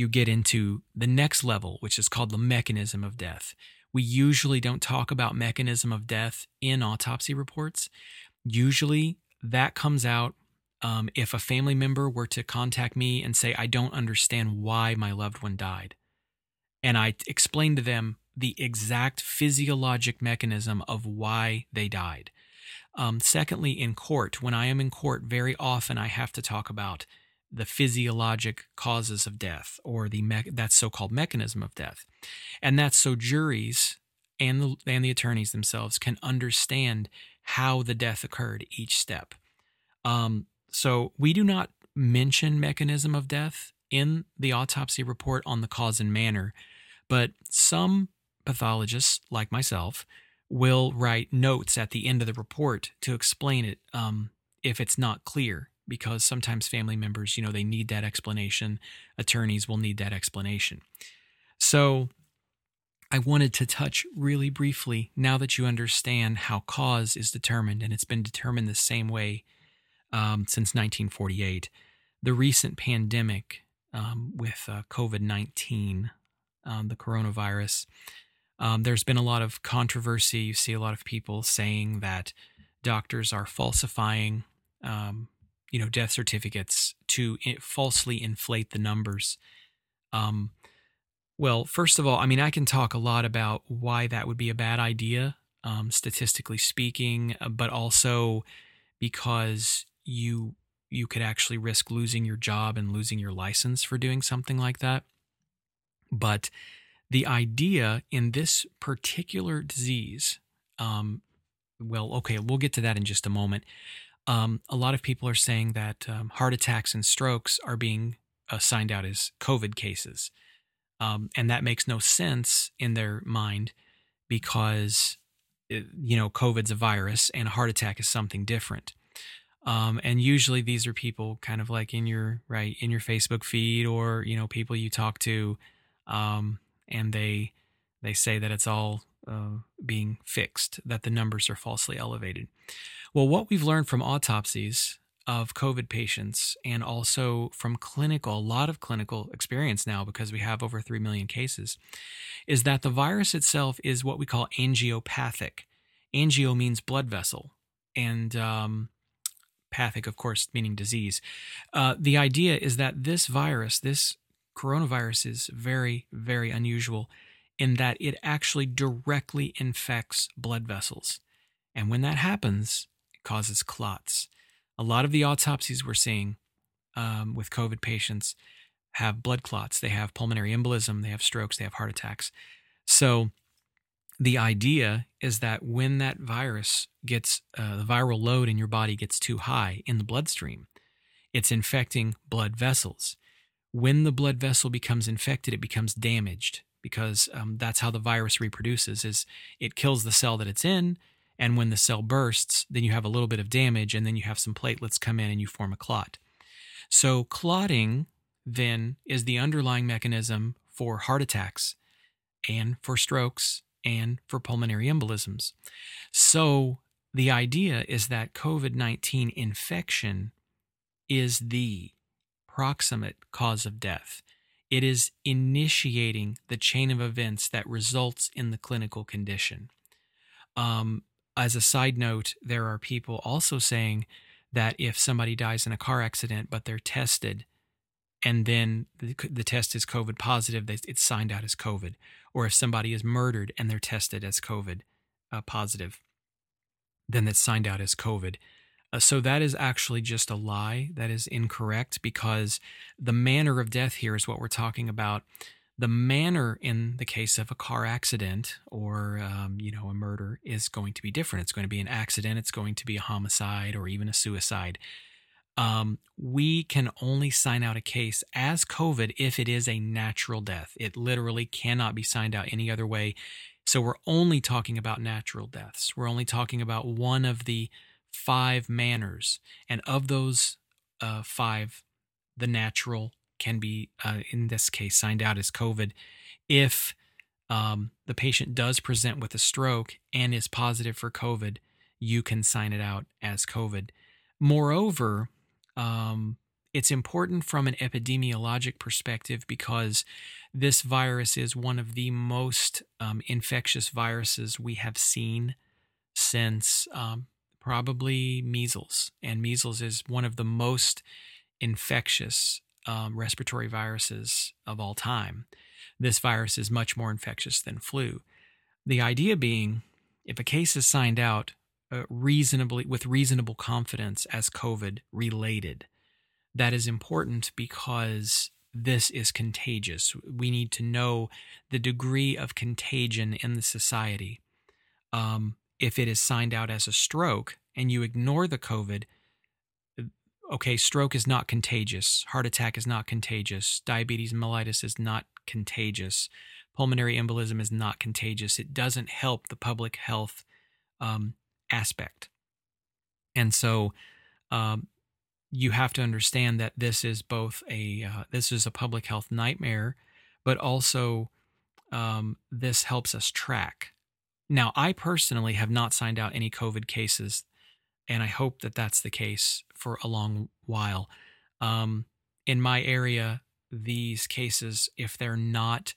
You get into the next level, which is called the mechanism of death. We usually don't talk about mechanism of death in autopsy reports. Usually that comes out um, if a family member were to contact me and say, I don't understand why my loved one died. And I explain to them the exact physiologic mechanism of why they died. Um, secondly, in court, when I am in court, very often I have to talk about the physiologic causes of death or the me- that so-called mechanism of death, and that's so juries and the, and the attorneys themselves can understand how the death occurred each step. Um, so we do not mention mechanism of death in the autopsy report on the cause and manner, but some pathologists, like myself, will write notes at the end of the report to explain it um, if it's not clear, because sometimes family members, you know, they need that explanation. Attorneys will need that explanation. So I wanted to touch really briefly now that you understand how cause is determined, and it's been determined the same way um, since 1948. The recent pandemic um, with uh, COVID 19, um, the coronavirus, um, there's been a lot of controversy. You see a lot of people saying that doctors are falsifying, um, you know, death certificates to falsely inflate the numbers. Um, well, first of all, I mean, I can talk a lot about why that would be a bad idea, um, statistically speaking, uh, but also because you you could actually risk losing your job and losing your license for doing something like that. But the idea in this particular disease, um, well, okay, we'll get to that in just a moment. Um, a lot of people are saying that um, heart attacks and strokes are being assigned out as COVID cases. Um, and that makes no sense in their mind because, it, you know, COVID's a virus and a heart attack is something different. Um, and usually these are people kind of like in your right in your Facebook feed or you know people you talk to, um, and they they say that it's all uh, being fixed, that the numbers are falsely elevated. Well, what we've learned from autopsies of COVID patients and also from clinical, a lot of clinical experience now because we have over 3 million cases, is that the virus itself is what we call angiopathic. Angio means blood vessel. And um, pathic, of course, meaning disease. Uh, the idea is that this virus, this coronavirus, is very, very unusual in that it actually directly infects blood vessels. And when that happens, it causes clots. A lot of the autopsies we're seeing um, with COVID patients have blood clots. They have pulmonary embolism, they have strokes, they have heart attacks. So the idea is that when that virus gets uh, the viral load in your body gets too high in the bloodstream, it's infecting blood vessels. When the blood vessel becomes infected, it becomes damaged because um, that's how the virus reproduces. Is it kills the cell that it's in, and when the cell bursts, then you have a little bit of damage, and then you have some platelets come in and you form a clot. So clotting then is the underlying mechanism for heart attacks and for strokes and for pulmonary embolisms. So the idea is that COVID 19 infection is the proximate cause of death. It is initiating the chain of events that results in the clinical condition. Um, as a side note, there are people also saying that if somebody dies in a car accident but they're tested and then the, the test is COVID positive, it's signed out as COVID. Or if somebody is murdered and they're tested as COVID uh, positive, then it's signed out as COVID. Uh, so that is actually just a lie. That is incorrect because the manner of death here is what we're talking about. The manner in the case of a car accident or um, you know a murder is going to be different. It's going to be an accident. It's going to be a homicide or even a suicide. Um, we can only sign out a case as COVID if it is a natural death. It literally cannot be signed out any other way. So we're only talking about natural deaths. We're only talking about one of the five manners. And of those uh, five, the natural can be, uh, in this case, signed out as COVID if um, the patient does present with a stroke and is positive for COVID, you can sign it out as COVID. Moreover, um, it's important from an epidemiologic perspective because this virus is one of the most um, infectious viruses we have seen since um, probably measles. And measles is one of the most infectious um, respiratory viruses of all time. This virus is much more infectious than flu. The idea being, if a case is signed out uh, reasonably with reasonable confidence as COVID related, that is important because this is contagious. We need to know the degree of contagion in the society. Um, if it is signed out as a stroke and you ignore the COVID, okay, stroke is not contagious, heart attack is not contagious, diabetes mellitus is not contagious, pulmonary embolism is not contagious. It doesn't help the public health um, aspect. And so um, you have to understand that this is both a uh, this is a public health nightmare, but also um, this helps us track. Now, I personally have not signed out any COVID cases, and I hope that that's the case for a long while. Um, in my area, these cases, if they're not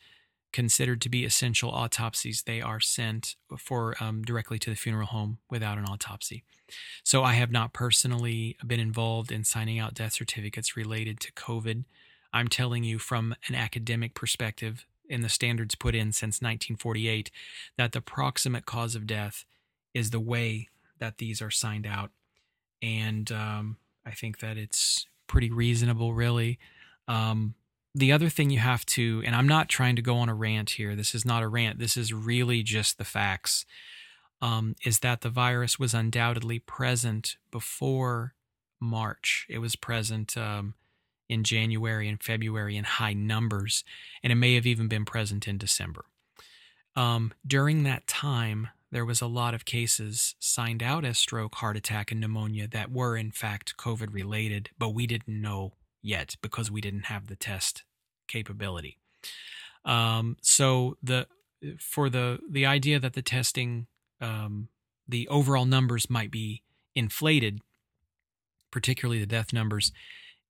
considered to be essential autopsies, they are sent for um, directly to the funeral home without an autopsy. So I have not personally been involved in signing out death certificates related to COVID. I'm telling you from an academic perspective, in the standards put in since 1948, that the proximate cause of death is the way that these are signed out. And um, I think that it's pretty reasonable, really. Um, the other thing you have to, and I'm not trying to go on a rant here, this is not a rant, this is really just the facts, um, is that the virus was undoubtedly present before March. It was present um, in January and February in high numbers, and it may have even been present in December. Um, during that time, there was a lot of cases signed out as stroke, heart attack, and pneumonia that were in fact COVID related, but we didn't know yet because we didn't have the test capability. Um, so the for the the idea that the testing um, the overall numbers might be inflated, particularly the death numbers,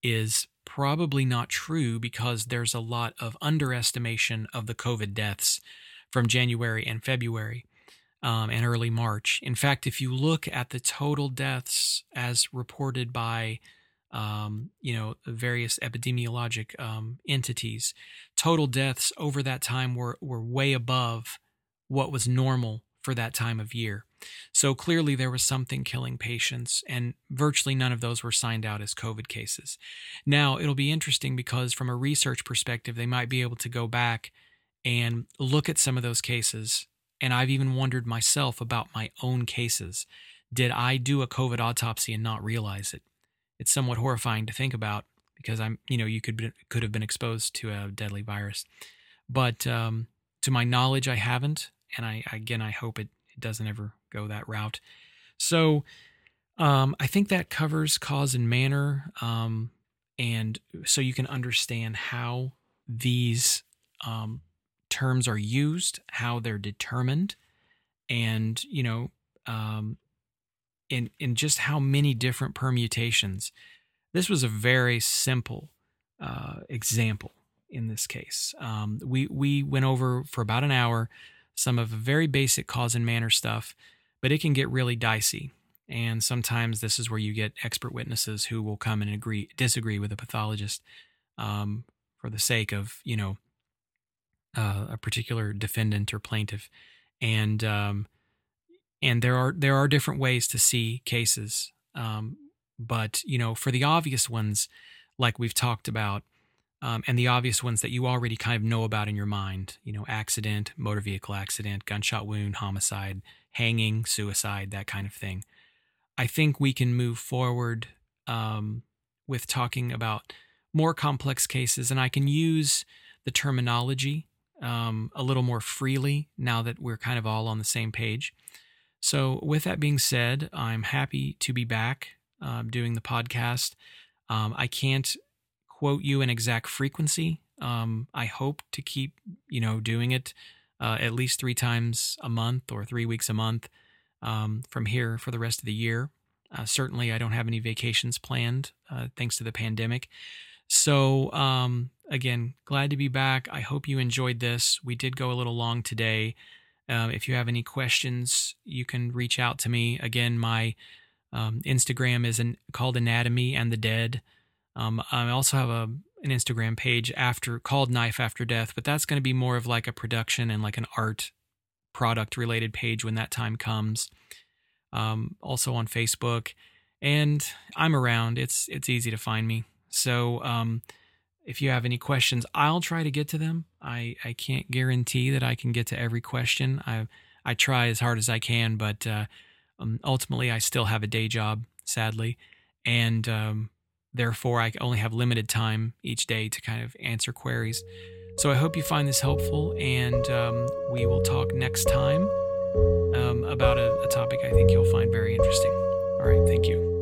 is probably not true because there's a lot of underestimation of the COVID deaths from January and February um, and early March. In fact, if you look at the total deaths as reported by um, you know, various epidemiologic um, entities. Total deaths over that time were, were way above what was normal for that time of year. So clearly there was something killing patients, and virtually none of those were signed out as COVID cases. Now, it'll be interesting because from a research perspective, they might be able to go back and look at some of those cases. And I've even wondered myself about my own cases. Did I do a COVID autopsy and not realize it? it's somewhat horrifying to think about because I'm, you know, you could be, could have been exposed to a deadly virus. But um, to my knowledge, I haven't, and I again, I hope it, it doesn't ever go that route. So um, I think that covers cause and manner, um, and so you can understand how these um, terms are used, how they're determined, and you know um, in in just how many different permutations. This was a very simple uh, example in this case. Um, we we went over for about an hour some of the very basic cause and manner stuff, but it can get really dicey. And sometimes this is where you get expert witnesses who will come and agree, disagree with a pathologist um, for the sake of, you know, uh, a particular defendant or plaintiff. And um, and there are there are different ways to see cases. Um, but you know, for the obvious ones, like we've talked about, um, and the obvious ones that you already kind of know about in your mind, you know, accident, motor vehicle accident, gunshot wound, homicide, hanging, suicide, that kind of thing. I think we can move forward um, with talking about more complex cases, and I can use the terminology um, a little more freely now that we're kind of all on the same page. So, with that being said, I'm happy to be back uh, doing the podcast. Um, I can't quote you an exact frequency. Um, I hope to keep, you know, doing it uh, at least three times a month or three weeks a month um, from here for the rest of the year. Uh, certainly, I don't have any vacations planned uh, thanks to the pandemic. So, um, again, glad to be back. I hope you enjoyed this. We did go a little long today. Um, if you have any questions, you can reach out to me. Again, my um, Instagram is an, called Anatomy and the Dead. Um, I also have a an Instagram page after called Knife After Death, but that's going to be more of like a production and like an art product related page when that time comes. Um, also on Facebook, and I'm around. It's it's easy to find me. So um, if you have any questions, I'll try to get to them. I I can't guarantee that I can get to every question. I I try as hard as I can, but uh, um, ultimately I still have a day job, sadly, and um, therefore I only have limited time each day to kind of answer queries. So I hope you find this helpful, and um, we will talk next time um, about a, a topic I think you'll find very interesting. All right, thank you.